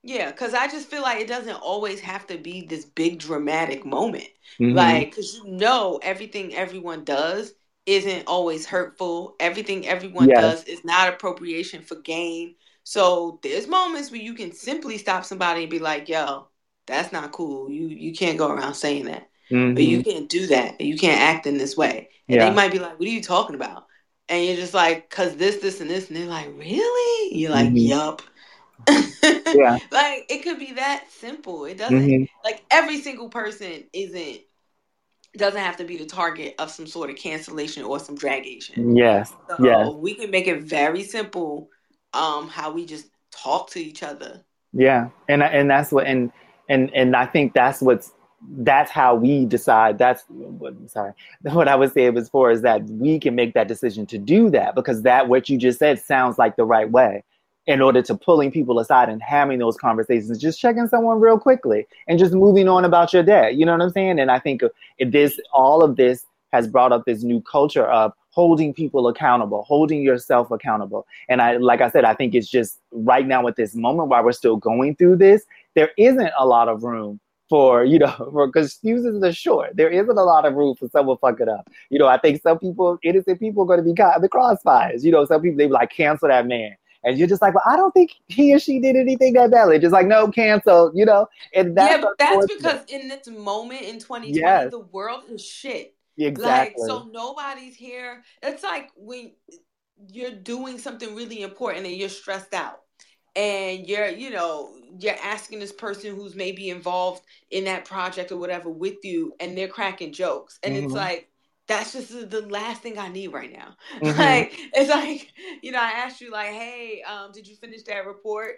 yeah, because I just feel like it doesn't always have to be this big dramatic moment. Mhm. Like, because you know, everything everyone does isn't always hurtful. Everything everyone Yes. does is not appropriation for gain. So there's moments where you can simply stop somebody and be like, "Yo, that's not cool. You you can't go around saying that, but you Mhm. can't do that. You can't act in this way." And Yeah. they might be like, "What are you talking about?" And you're just like, "Cause this, this, and this," and they're like, "Really?" You're like, Mhm. "Yup." Yeah. like it could be that simple. It doesn't Mhm. like every single person isn't doesn't have to be the target of some sort of cancellation or some dragation. Yes. So Yes. we can make it very simple um how we just talk to each other. Yeah, and and that's what and and and I think that's what's that's how we decide. That's what sorry. What I would say it was for is that we can make that decision to do that because that what you just said sounds like the right way. In order to pulling people aside and having those conversations, just checking someone real quickly and just moving on about your day. You know what I'm saying? And I think this all of this has brought up this new culture of holding people accountable, holding yourself accountable. And I, like I said, I think it's just right now at this moment while we're still going through this, there isn't a lot of room for, you know, because excuses are short. There isn't a lot of room for someone fuck it up. You know, I think some people, innocent people are going to be caught in the crossfires. You know, some people, they like, cancel that man. And you're just like, well, I don't think he or she did anything that badly. Just like, no, cancel, you know? And that's yeah, but that's because in this moment in 2020, yes. the world is shit. Exactly. Like, so nobody's here. It's like when you're doing something really important and you're stressed out and you're, you know, you're asking this person who's maybe involved in that project or whatever with you and they're cracking jokes. And mm-hmm. it's like, that's just the last thing I need right now. Mm-hmm. Like, it's like, you know, I asked you, like, hey, um, did you finish that report?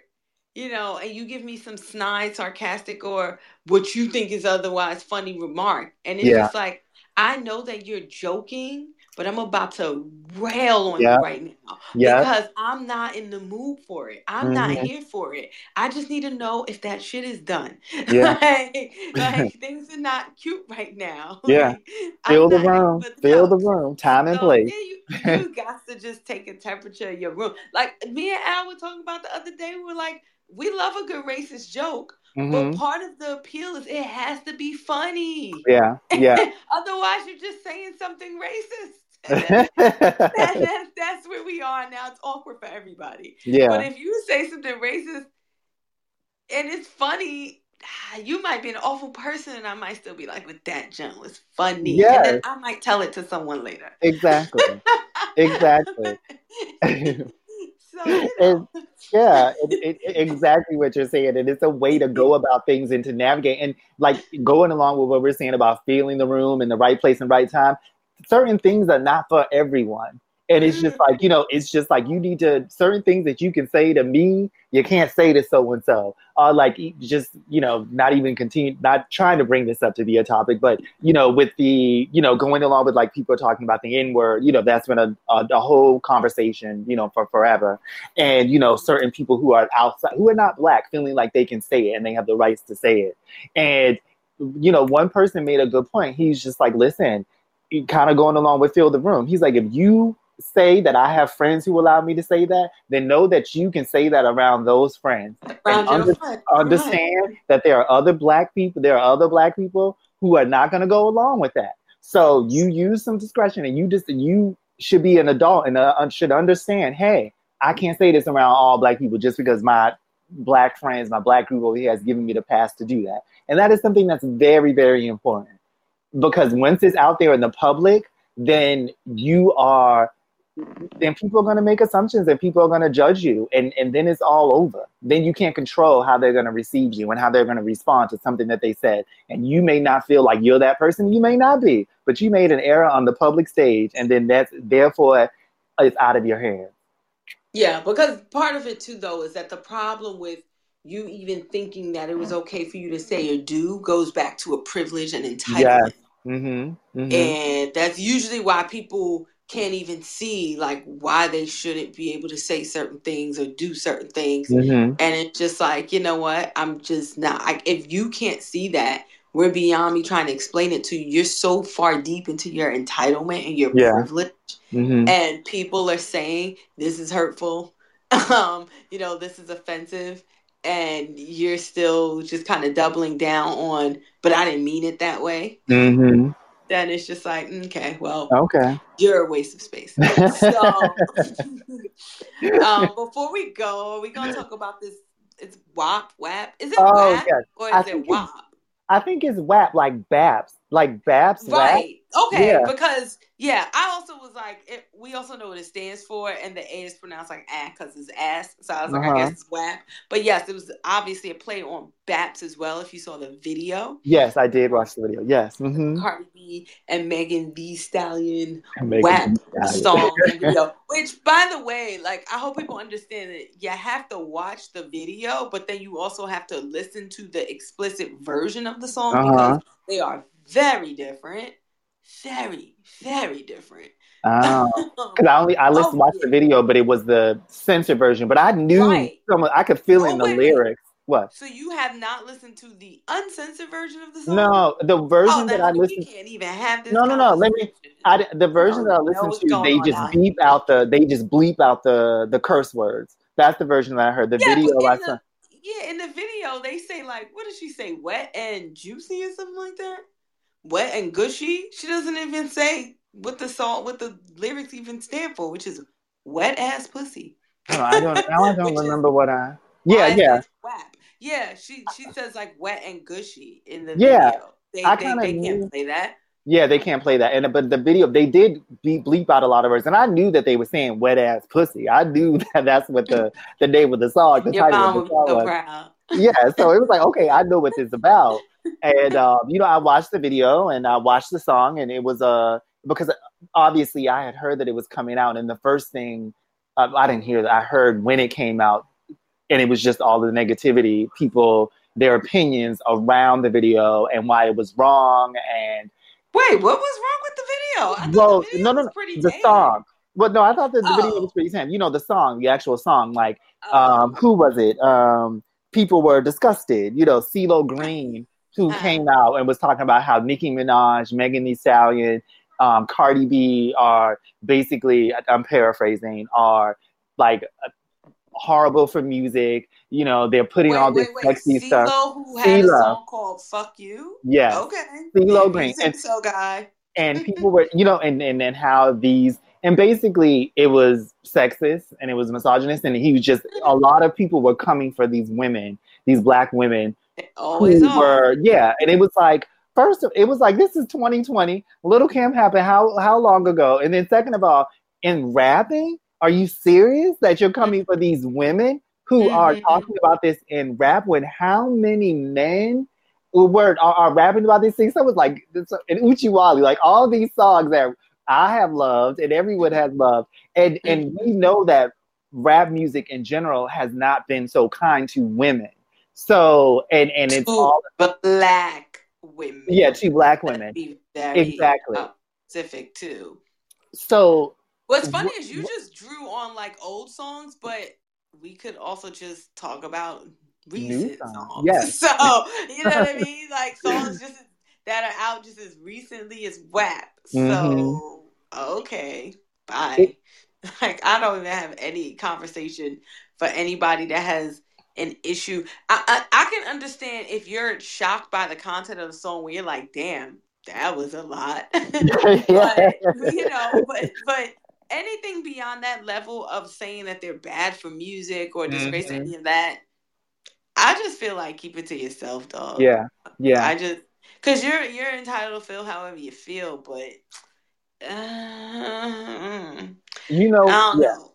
You know, and you give me some snide, sarcastic, or what you think is otherwise funny remark. And it's yeah. just like, I know that you're joking, but I'm about to rail on yeah. you right now yeah. because I'm not in the mood for it. I'm mm-hmm. not here for it. I just need to know if that shit is done. Yeah. like, like things are not cute right now. Yeah. Like, Fill the room. Fill the room. Time and so, place. Yeah, you, you got to just take a temperature of your room. Like me and Al were talking about the other day. We we're like, we love a good racist joke, Mm-hmm. But part of the appeal is it has to be funny. Yeah, yeah. Otherwise, you're just saying something racist. that, that, that's where we are now. It's awkward for everybody. Yeah. But if you say something racist and it's funny, ah, you might be an awful person, and I might still be like, "But that joke was funny." Yeah. And then I might tell it to someone later. Exactly. exactly. so, you know yeah, it, it, exactly what you're saying. And it's a way to go about things and to navigate. And like going along with what we're saying about feeling the room and the right place and right time, certain things are not for everyone. And it's just mm. like, you know, it's just like you need to certain things that you can say to me, you can't say to so and so. Or like just, you know, not even continue not trying to bring this up to be a topic, but you know, with the, you know, going along with like people talking about the N-word, you know, that's been a, a, a whole conversation, you know, for forever. And, you know, certain people who are outside who are not black feeling like they can say it and they have the rights to say it. And you know, one person made a good point. He's just like, listen, kind of going along with fill the room. He's like, if you say that I have friends who allow me to say that, then know that you can say that around those friends. Around under, understand right. that there are other black people, there are other black people who are not going to go along with that. So you use some discretion and you just you should be an adult and uh, should understand, hey, I can't say this around all black people just because my black friends, my black group over here has given me the pass to do that. And that is something that's very, very important. Because once it's out there in the public, then you are then people are going to make assumptions and people are going to judge you. And, and then it's all over. Then you can't control how they're going to receive you and how they're going to respond to something that they said. And you may not feel like you're that person. You may not be but you made an error on the public stage and then that's therefore it's out of your hands. Yeah because part of it too though is that the problem with you even thinking that it was okay for you to say or do goes back to a privilege and entitlement. Yes. Mm-hmm. Mm-hmm. and that's usually why people can't even see like why they shouldn't be able to say certain things or do certain things mm-hmm. and it's just like you know what i'm just not I, if you can't see that we're beyond me trying to explain it to you you're so far deep into your entitlement and your yeah. privilege mm-hmm. and people are saying this is hurtful um you know this is offensive and you're still just kind of doubling down on but i didn't mean it that way mm-hmm then it's just like, okay, well, okay, you're a waste of space. So, um, before we go, are we gonna talk about this? It's WAP, WAP. Is it oh, WAP yes. or is it WAP? I think it's WAP, like BAPS, like BAPS. Right. WAP. Okay. Yeah. Because Yeah, I also was like, it, we also know what it stands for, and the A is pronounced like ah because it's ass. So I was like, Uh-huh. I guess it's WAP. But yes, it was obviously a play on BAPS as well. If you saw the video, Yes, I did watch the video. Yes. Mm-hmm. Cardi B and Megan Thee Stallion WAP Thee Stallion. song video. Which, by the way, like I hope people understand that you have to watch the video, but then you also have to listen to the explicit version of the song Uh-huh. because they are very different, very, very different. Oh. Because I only I listened Oh, watched the video, but it was the censored version. But I knew Right. some. of- I could feel Oh, in the wait, lyrics. What? So you have not listened to the uncensored version of the song? No, the version Oh, that I we can't even have this. No, no, no, let me- I, the version No, that I listened to, they just out beep out the. They just bleep out the the curse words. That's the version that I heard. The Yeah, video I saw. yeah, in the video they say like, what did she say? Wet and juicy or something like that. Wet and gushy. She doesn't even say what the song, what the lyrics even stand for, which is wet ass pussy. Oh, I don't. I don't remember what I. Yeah, yeah. WAP? Yeah, she she says like wet and gushy in the Yeah, video. They I they, they knew. can't play that. Yeah, they can't play that. And but the video, they did bleep, bleep out a lot of words, and I knew that they were saying "wet ass pussy." I knew that that's what the the name of the song, the Your title of the song so was. proud. yeah, so it was like, okay, I know what this is about. And um, you know, I watched the video and I watched the song, and it was uh because obviously I had heard that it was coming out, and the first thing uh, I didn't hear that I heard when it came out, and it was just all the negativity, people their opinions around the video and why it was wrong and Wait, what was wrong with the video? I well, the video no, no, no, pretty the tame. song. Well, no, I thought that the video Oh. was pretty tame. You know, the song, the actual song, like Oh. um, who was it? Um, people were disgusted. You know, CeeLo Green, who Uh-huh. came out and was talking about how Nicki Minaj, Megan Thee Stallion, um, Cardi B are basically, I'm paraphrasing, are like uh, horrible for music. You know, they're putting wait, all this wait, wait. sexy CeeLo, stuff. who had a song called "Fuck You." Yes. Okay. CeeLo Yeah, Green. think so, guy. and people were you know and, and and how these and basically it was sexist and it was misogynist and he was just a lot of people were coming for these women these black women They Always were yeah and it was like first it was like this is 2020 little camp happened how how long ago and then second of all in rapping are you serious that you're coming for these women who are Mhm. talking about this in rap when how many men were are, are rapping about these things? So it was like and Uchiwali, like all these songs that I have loved and everyone has loved, and and we know that rap music in general has not been so kind to women. So and and it's To all black women. yeah two black women Be very exactly. specific too. So What's funny Wh- is you just drew on like old songs, but we could also just talk about recent songs, songs. yes. So you know what I mean? Like songs just that are out just as recently as WAP. So Mhm. okay, bye. like I don't even have any conversation for anybody that has an issue. I, I I can understand if you're shocked by the content of the song where you're like, damn, that was a lot. but you know, but but anything beyond that level of saying that they're bad for music or disgrace Mhm. any of that, I just feel like keep it to yourself, dog. yeah, yeah. I just because you're you're entitled to feel however you feel, but uh, You know, I don't yeah. know.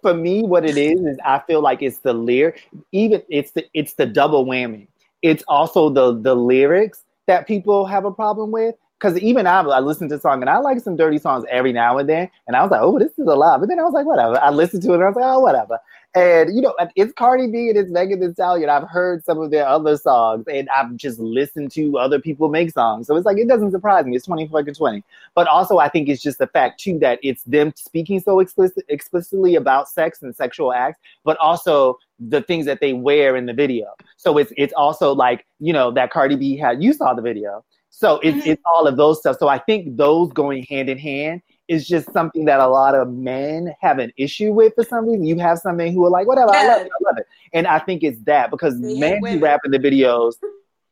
For me, what it is is I feel like it's the lyric. Even it's the it's the double whammy. It's also the the lyrics that people have a problem with. Because even I, I listen to song and I like some dirty songs every now and then, and I was like, oh, this is a lot. But then I was like, whatever. I listened to it and I was like, oh, whatever. And you know, it's Cardi B and it's Megan Thee Stallion. I've heard some of their other songs, and I've just listened to other people make songs. So it's like it doesn't surprise me. It's twenty fucking twenty. But also, I think it's just the fact too that it's them speaking so explicit, explicitly about sex and sexual acts, but also the things that they wear in the video. So it's it's also like you know that Cardi B had. You saw the video, so it's Mhm. it's all of those stuff. So I think those going hand in hand is just something that a lot of men have an issue with for some reason. You have some men who are like, whatever, I love it, I love it, and I think it's that because hate men who rap in the videos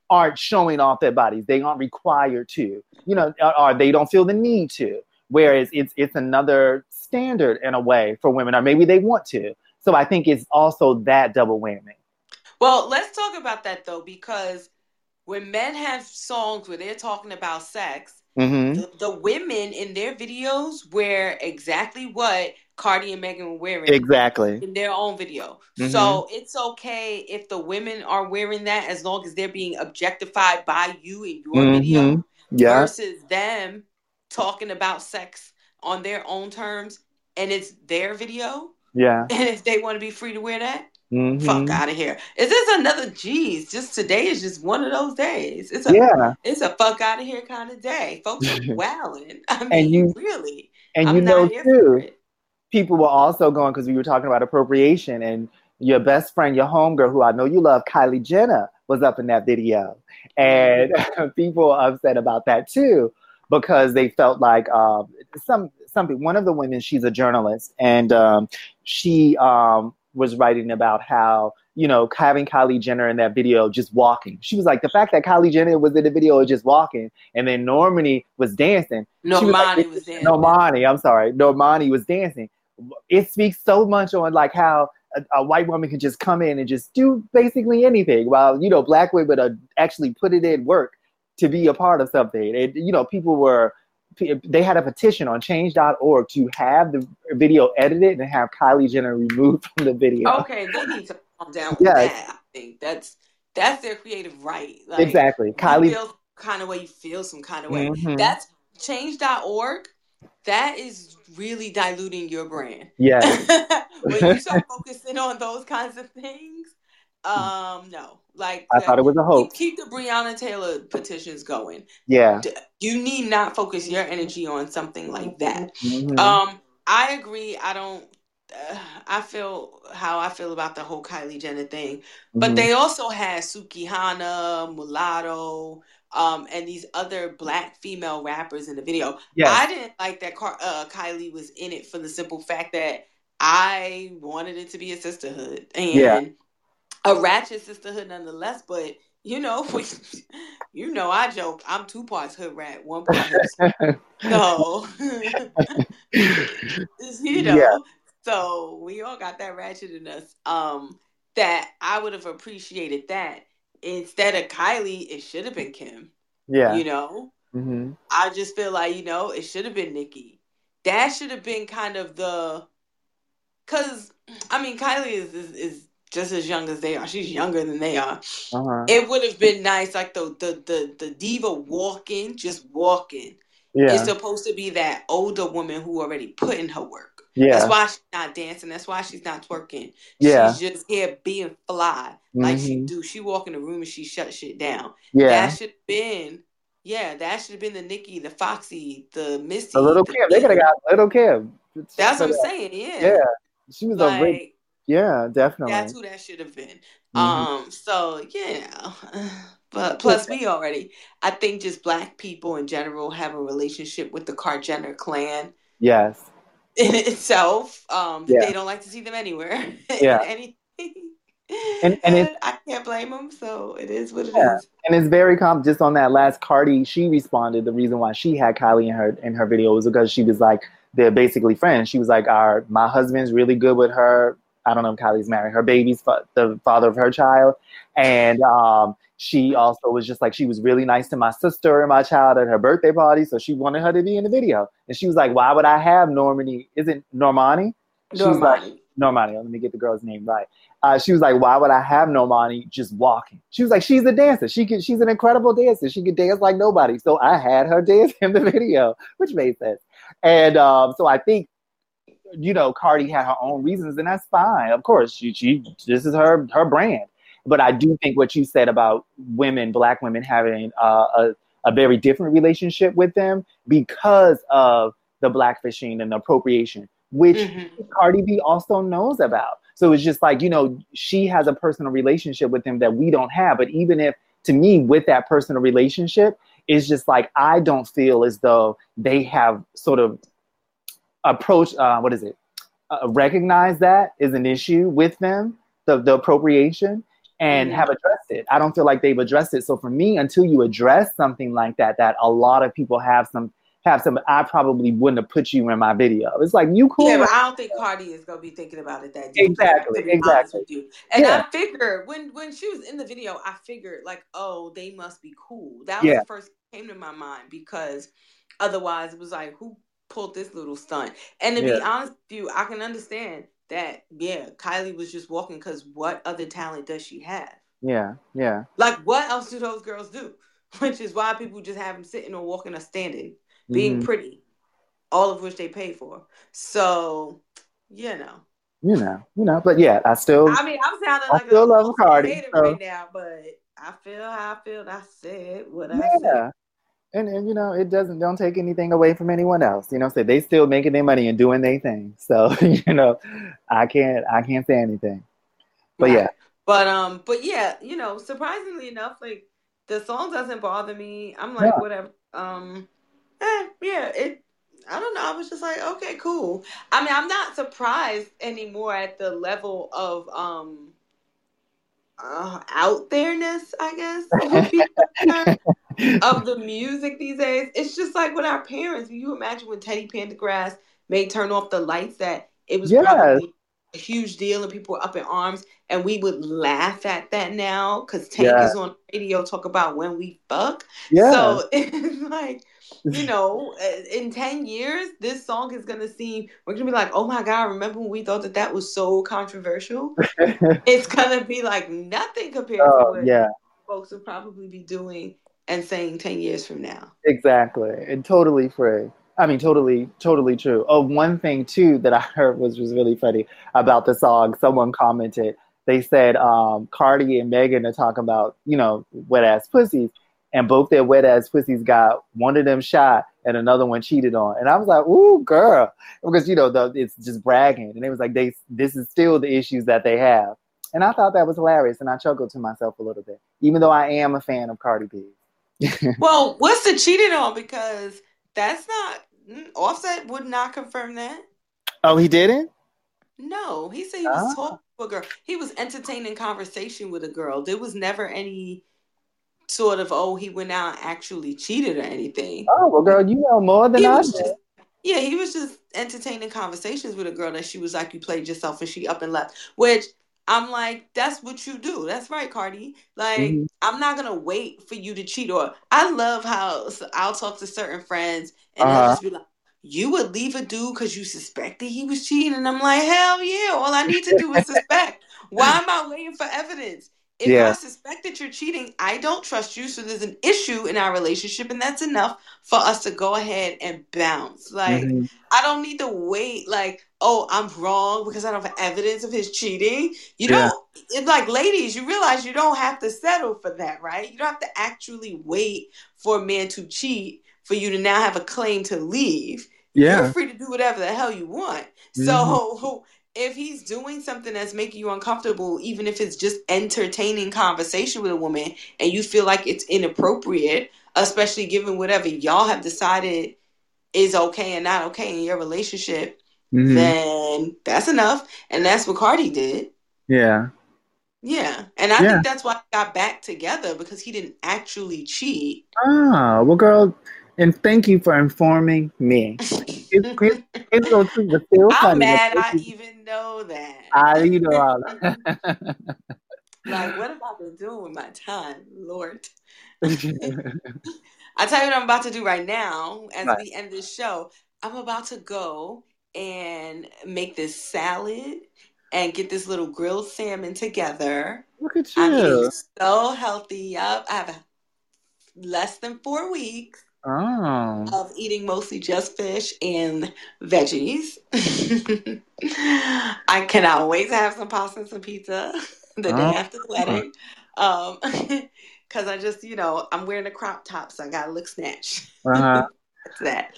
aren't showing off their bodies. They aren't required to, you know, or, or they don't feel the need to. Whereas it's it's another standard in a way for women, or maybe they want to. So I think it's also that double whammy. Well, let's talk about that though, because when men have songs where they're talking about sex, Mm-hmm. The, the women in their videos wear exactly what Cardi and Megan were wearing Exactly. in their own video. Mhm. So it's okay if the women are wearing that as long as they're being objectified by you in your video Mhm. Yeah. versus them talking about sex on their own terms and it's their video. Yeah. And if they want to be free to wear that, Mhm. fuck out of here. Is this another geez? Just today is just one of those days. It's a Yeah. it's a fuck out of here kind of day. Folks are wowing. I mean, you- really. And I'm you know too, people were also going because we were talking about appropriation and your best friend, your homegirl, who I know you love, Kylie Jenner, was up in that video. And people are upset about that too because they felt like um, some some one of the women, she's a journalist, and um, she um, was writing about how you know having Kylie Jenner in that video just walking. She was like the fact that Kylie Jenner was in the video just walking, and then Normani was dancing. She was like, Normani was there. Normani, I'm sorry, Normani was dancing. It speaks so much on like how a, a white woman can just come in and just do basically anything, while you know black women are actually put it in work to be a part of something. And you know, people were they had a petition on Change.org to have the video edited and have Kylie Jenner removed from the video. Okay, they need to calm down with Yes. that. I think that's that's their creative right. Like, exactly, Kylie. feel kind of way, you feel some kind of way. Mhm. That's change.org. That is really diluting your brand. Yeah. when you start focusing on those kinds of things, um, no. Like I thought it was a hoax. keep the Breonna Taylor petitions going. Yeah. You need not focus your energy on something like that. Mhm. Um, I agree. I don't. Uh, I feel how I feel about the whole Kylie Jenner thing, but Mhm. they also had Sukihana, Mulatto, um, and these other black female rappers in the video. yes. I didn't like that Car- uh, Kylie was in it for the simple fact that I wanted it to be a sisterhood and Yeah. A ratchet sisterhood nonetheless. But you know, you know, I joke. I'm two parts hood rat, one part. So, you know, Yeah. so we all got that ratchet in us. Um, that I would have appreciated that instead of Kylie, it should have been Kim. yeah. You know, hmm I just feel like you know it should have been Nicki. That should have been kind of the, cause I mean Kylie is, is is just as young as they are. She's younger than they are. Uh-huh. It would have been nice, like the the the the diva walking, just walking. Yeah. It's supposed to be that older woman who already put in her work. yeah. That's why she's not dancing. That's why she's not twerking. Yeah. She's just here being fly, like she Mhm. do. She walk in the room and she shut shit down. yeah. That should have been, yeah, that should have been the Nicki, the Foxy, the Misty. The little the Kim. They could have got a little Kim. That's what I'm saying. Yeah. Yeah. She was a. Like Yeah, definitely. that's who that should have been. Mhm. Um. So yeah. But plus, we already, I think, just black people in general have a relationship with the Kar-Jenner clan yes. in itself. Um, Yeah. they don't like to see them anywhere. Yeah. Anything. And- and it- I can't blame them. So it is what it is. Yeah. And it's very com just on that last Cardi, she responded the reason why she had Kylie in her in her video was because she was like they're basically friends. She was like, Our my husband's really good with her. I don't know if Kylie's married, her baby's fa- the father of her child. And um she also was just like she was really nice to my sister and my child at her birthday party, so she wanted her to be in the video. And she was like, "Why would I have Normani? Isn't Normani? She was like, Normani. Normani. Let me get the girl's name right. Uh, she was like, "Why would I have Normani just walking?" She was like, "She's a dancer. She could. She's an incredible dancer. She could dance like nobody." So I had her dance in the video, which made sense. And um, so I think, you know, Cardi had her own reasons, and that's fine. Of course, she she this is her her brand. But I do think what you said about women, black women, having uh, a a very different relationship with them because of the blackfishing and the appropriation, which Mhm. Cardi B also knows about. So it's just like, you know, she has a personal relationship with him that we don't have. But even if, to me, with that personal relationship, it's just like, I don't feel as though they have sort of approached, uh, what is it, uh, recognize that is an issue with them, the, the appropriation, and Mhm. have addressed it. I don't feel like they've addressed it. So for me, until you address something like that, that a lot of people have some have some. I probably wouldn't have put you in my video. It's like you cool. Yeah, but I don't think Cardi is gonna be thinking about it that deep. Exactly, exactly. And yeah. I figured when when she was in the video, I figured like, oh, they must be cool. That was yeah. the first came to my mind because otherwise it was like, who pulled this little stunt? And to yeah. be honest with you, I can understand that. Yeah, Kylie was just walking because what other talent does she have? Yeah, yeah. Like, what else do those girls do? Which is why people just have them sitting or walking or standing, being mm-hmm. pretty, all of which they pay for. So, you know. You know, you know, but yeah, I still. I mean, I'm sounding like I still a love Cardi so. right now, but I feel how I feel. I said what I said. And, and you know, it doesn't don't take anything away from anyone else. You know, say so they still making their money and doing their thing. So you know, I can't I can't say anything. But right. yeah, but um, but yeah, you know, surprisingly enough, like the song doesn't bother me. I'm like, yeah. whatever. Um, eh, yeah, it. I don't know. I was just like, okay, cool. I mean, I'm not surprised anymore at the level of um uh, out there-ness, I guess, of the music these days. It's just like with our parents. You imagine when Teddy Pendergrass made "Turn Off the Lights" that it was yes. probably a huge deal and people were up in arms and we would laugh at that now because Tank yeah. is on radio talk about when we fuck. Yeah. So it's like, you know, uh, in 10 years, this song is gonna seem we're gonna be like, oh my god, remember when we thought that that was so controversial? it's gonna be like nothing compared oh, to what yeah. folks will probably be doing and saying 10 years from now. Exactly. And totally free. I mean, totally, totally true. Oh, one thing too that I heard was was really funny about the song. Someone commented, they said um, Cardi and Megan are talking about, you know, wet ass pussies, and both their wet ass pussies got one of them shot and another one cheated on. And I was like, ooh, girl, because you know, the, it's just bragging. And it was like, they, this is still the issues that they have. And I thought that was hilarious, and I chuckled to myself a little bit, even though I am a fan of Cardi B. well, what's the cheated on? Because that's not mm, Offset would not confirm that. Oh, he didn't. No, he said he was oh. talking to a girl. He was entertaining conversation with a girl. There was never any sort of oh he went out and actually cheated or anything. Oh well, girl, you know more than he I. Yeah, he was just entertaining conversations with a girl that she was like, "You played yourself," and she up and left. Which I'm like, that's what you do. That's right, Cardi. Like, mm-hmm. I'm not gonna wait for you to cheat. Or I love how I'll talk to certain friends and uh-huh. they'll just be like, "You would leave a dude because you suspected he was cheating," and I'm like, "Hell yeah! All I need to do is suspect. Why am I waiting for evidence? If yeah. I suspect that you're cheating, I don't trust you. So there's an issue in our relationship, and that's enough for us to go ahead and bounce. Like, mm-hmm. I don't need to wait, like, oh, I'm wrong because I don't have evidence of his cheating. You yeah. don't, it's like, ladies, you realize you don't have to settle for that, right? You don't have to actually wait for a man to cheat for you to now have a claim to leave. Yeah. You're free to do whatever the hell you want. Mm-hmm. So, if he's doing something that's making you uncomfortable, even if it's just entertaining conversation with a woman and you feel like it's inappropriate, especially given whatever y'all have decided is okay and not okay in your relationship, mm-hmm. then that's enough. And that's what Cardi did. Yeah. Yeah. And I yeah. think that's why they got back together because he didn't actually cheat. Ah, well, girl, and thank you for informing me. it's, it's, it's still I'm mad I even know that. I you know all that. like what have I been doing with my time, Lord? I tell you what I'm about to do right now as right. we end this show. I'm about to go and make this salad and get this little grilled salmon together. Look at you. I'm so healthy. Yup. I have less than four weeks oh. of eating mostly just fish and veggies. I cannot wait to have some pasta and some pizza the oh. day after the wedding. Um, because I just, you know, I'm wearing a crop top, so I gotta look snatch. Uh-huh. That's that.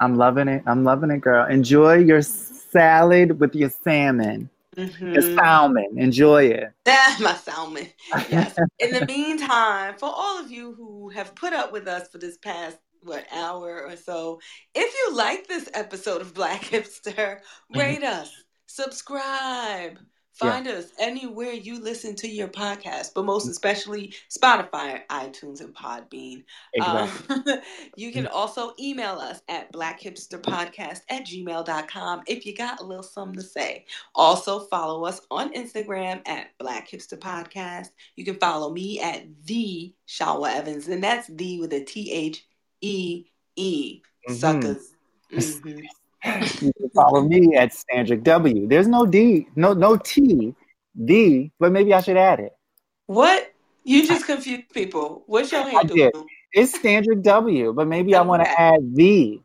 I'm loving it. I'm loving it, girl. Enjoy your salad with your salmon. Mm-hmm. Salmon. Enjoy it. My salmon. Yes. In the meantime, for all of you who have put up with us for this past what hour or so, if you like this episode of Black Hipster, rate us, subscribe, Find yeah. us anywhere you listen to your podcast, but most especially Spotify, iTunes, and Podbean. Exactly. Um, you can also email us at blackhipsterpodcast at gmail.com if you got a little something to say. Also, follow us on Instagram at Black Hipster Podcast. You can follow me at The Shawa Evans, and that's the with a T H E E. Mm-hmm. Suckers. Mm-hmm. You can follow me at Sandrick W. There's no D, no no T, D, but maybe I should add it. What? You just confused people. What's your handle? It's Sandrick W, but maybe I want to add V.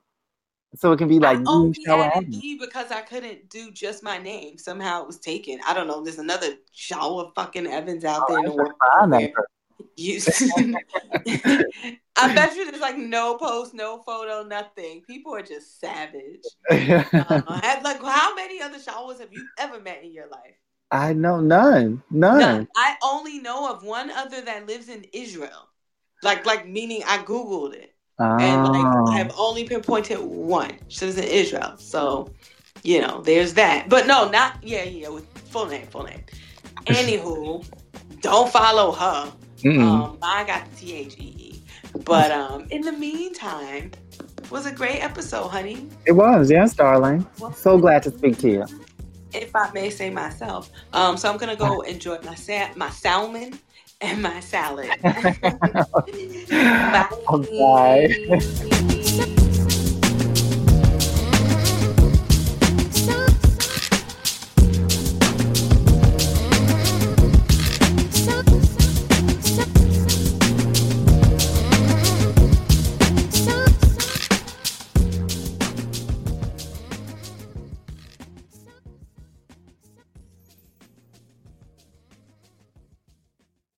So it can be like I only added V because I couldn't do just my name. Somehow it was taken. I don't know. There's another Shawa fucking Evans out oh, there in the world. You, I bet you there's like no post, no photo, nothing. People are just savage. uh, like, how many other Shawas have you ever met in your life? I know none, none. none. I only know of one other that lives in Israel. Like, like meaning I googled it, oh. and like I oh. have only pinpointed one. She lives in Israel, so you know, there's that. But no, not yeah, yeah, with full name, full name. Anywho, don't follow her. Um, I got the T H E E. But um, in the meantime, was a great episode, honey. It was, yes, darling. Well, so glad to speak to you. If I may say myself. Um, so I'm gonna go enjoy my sa- my salmon and my salad. Bye. Bye.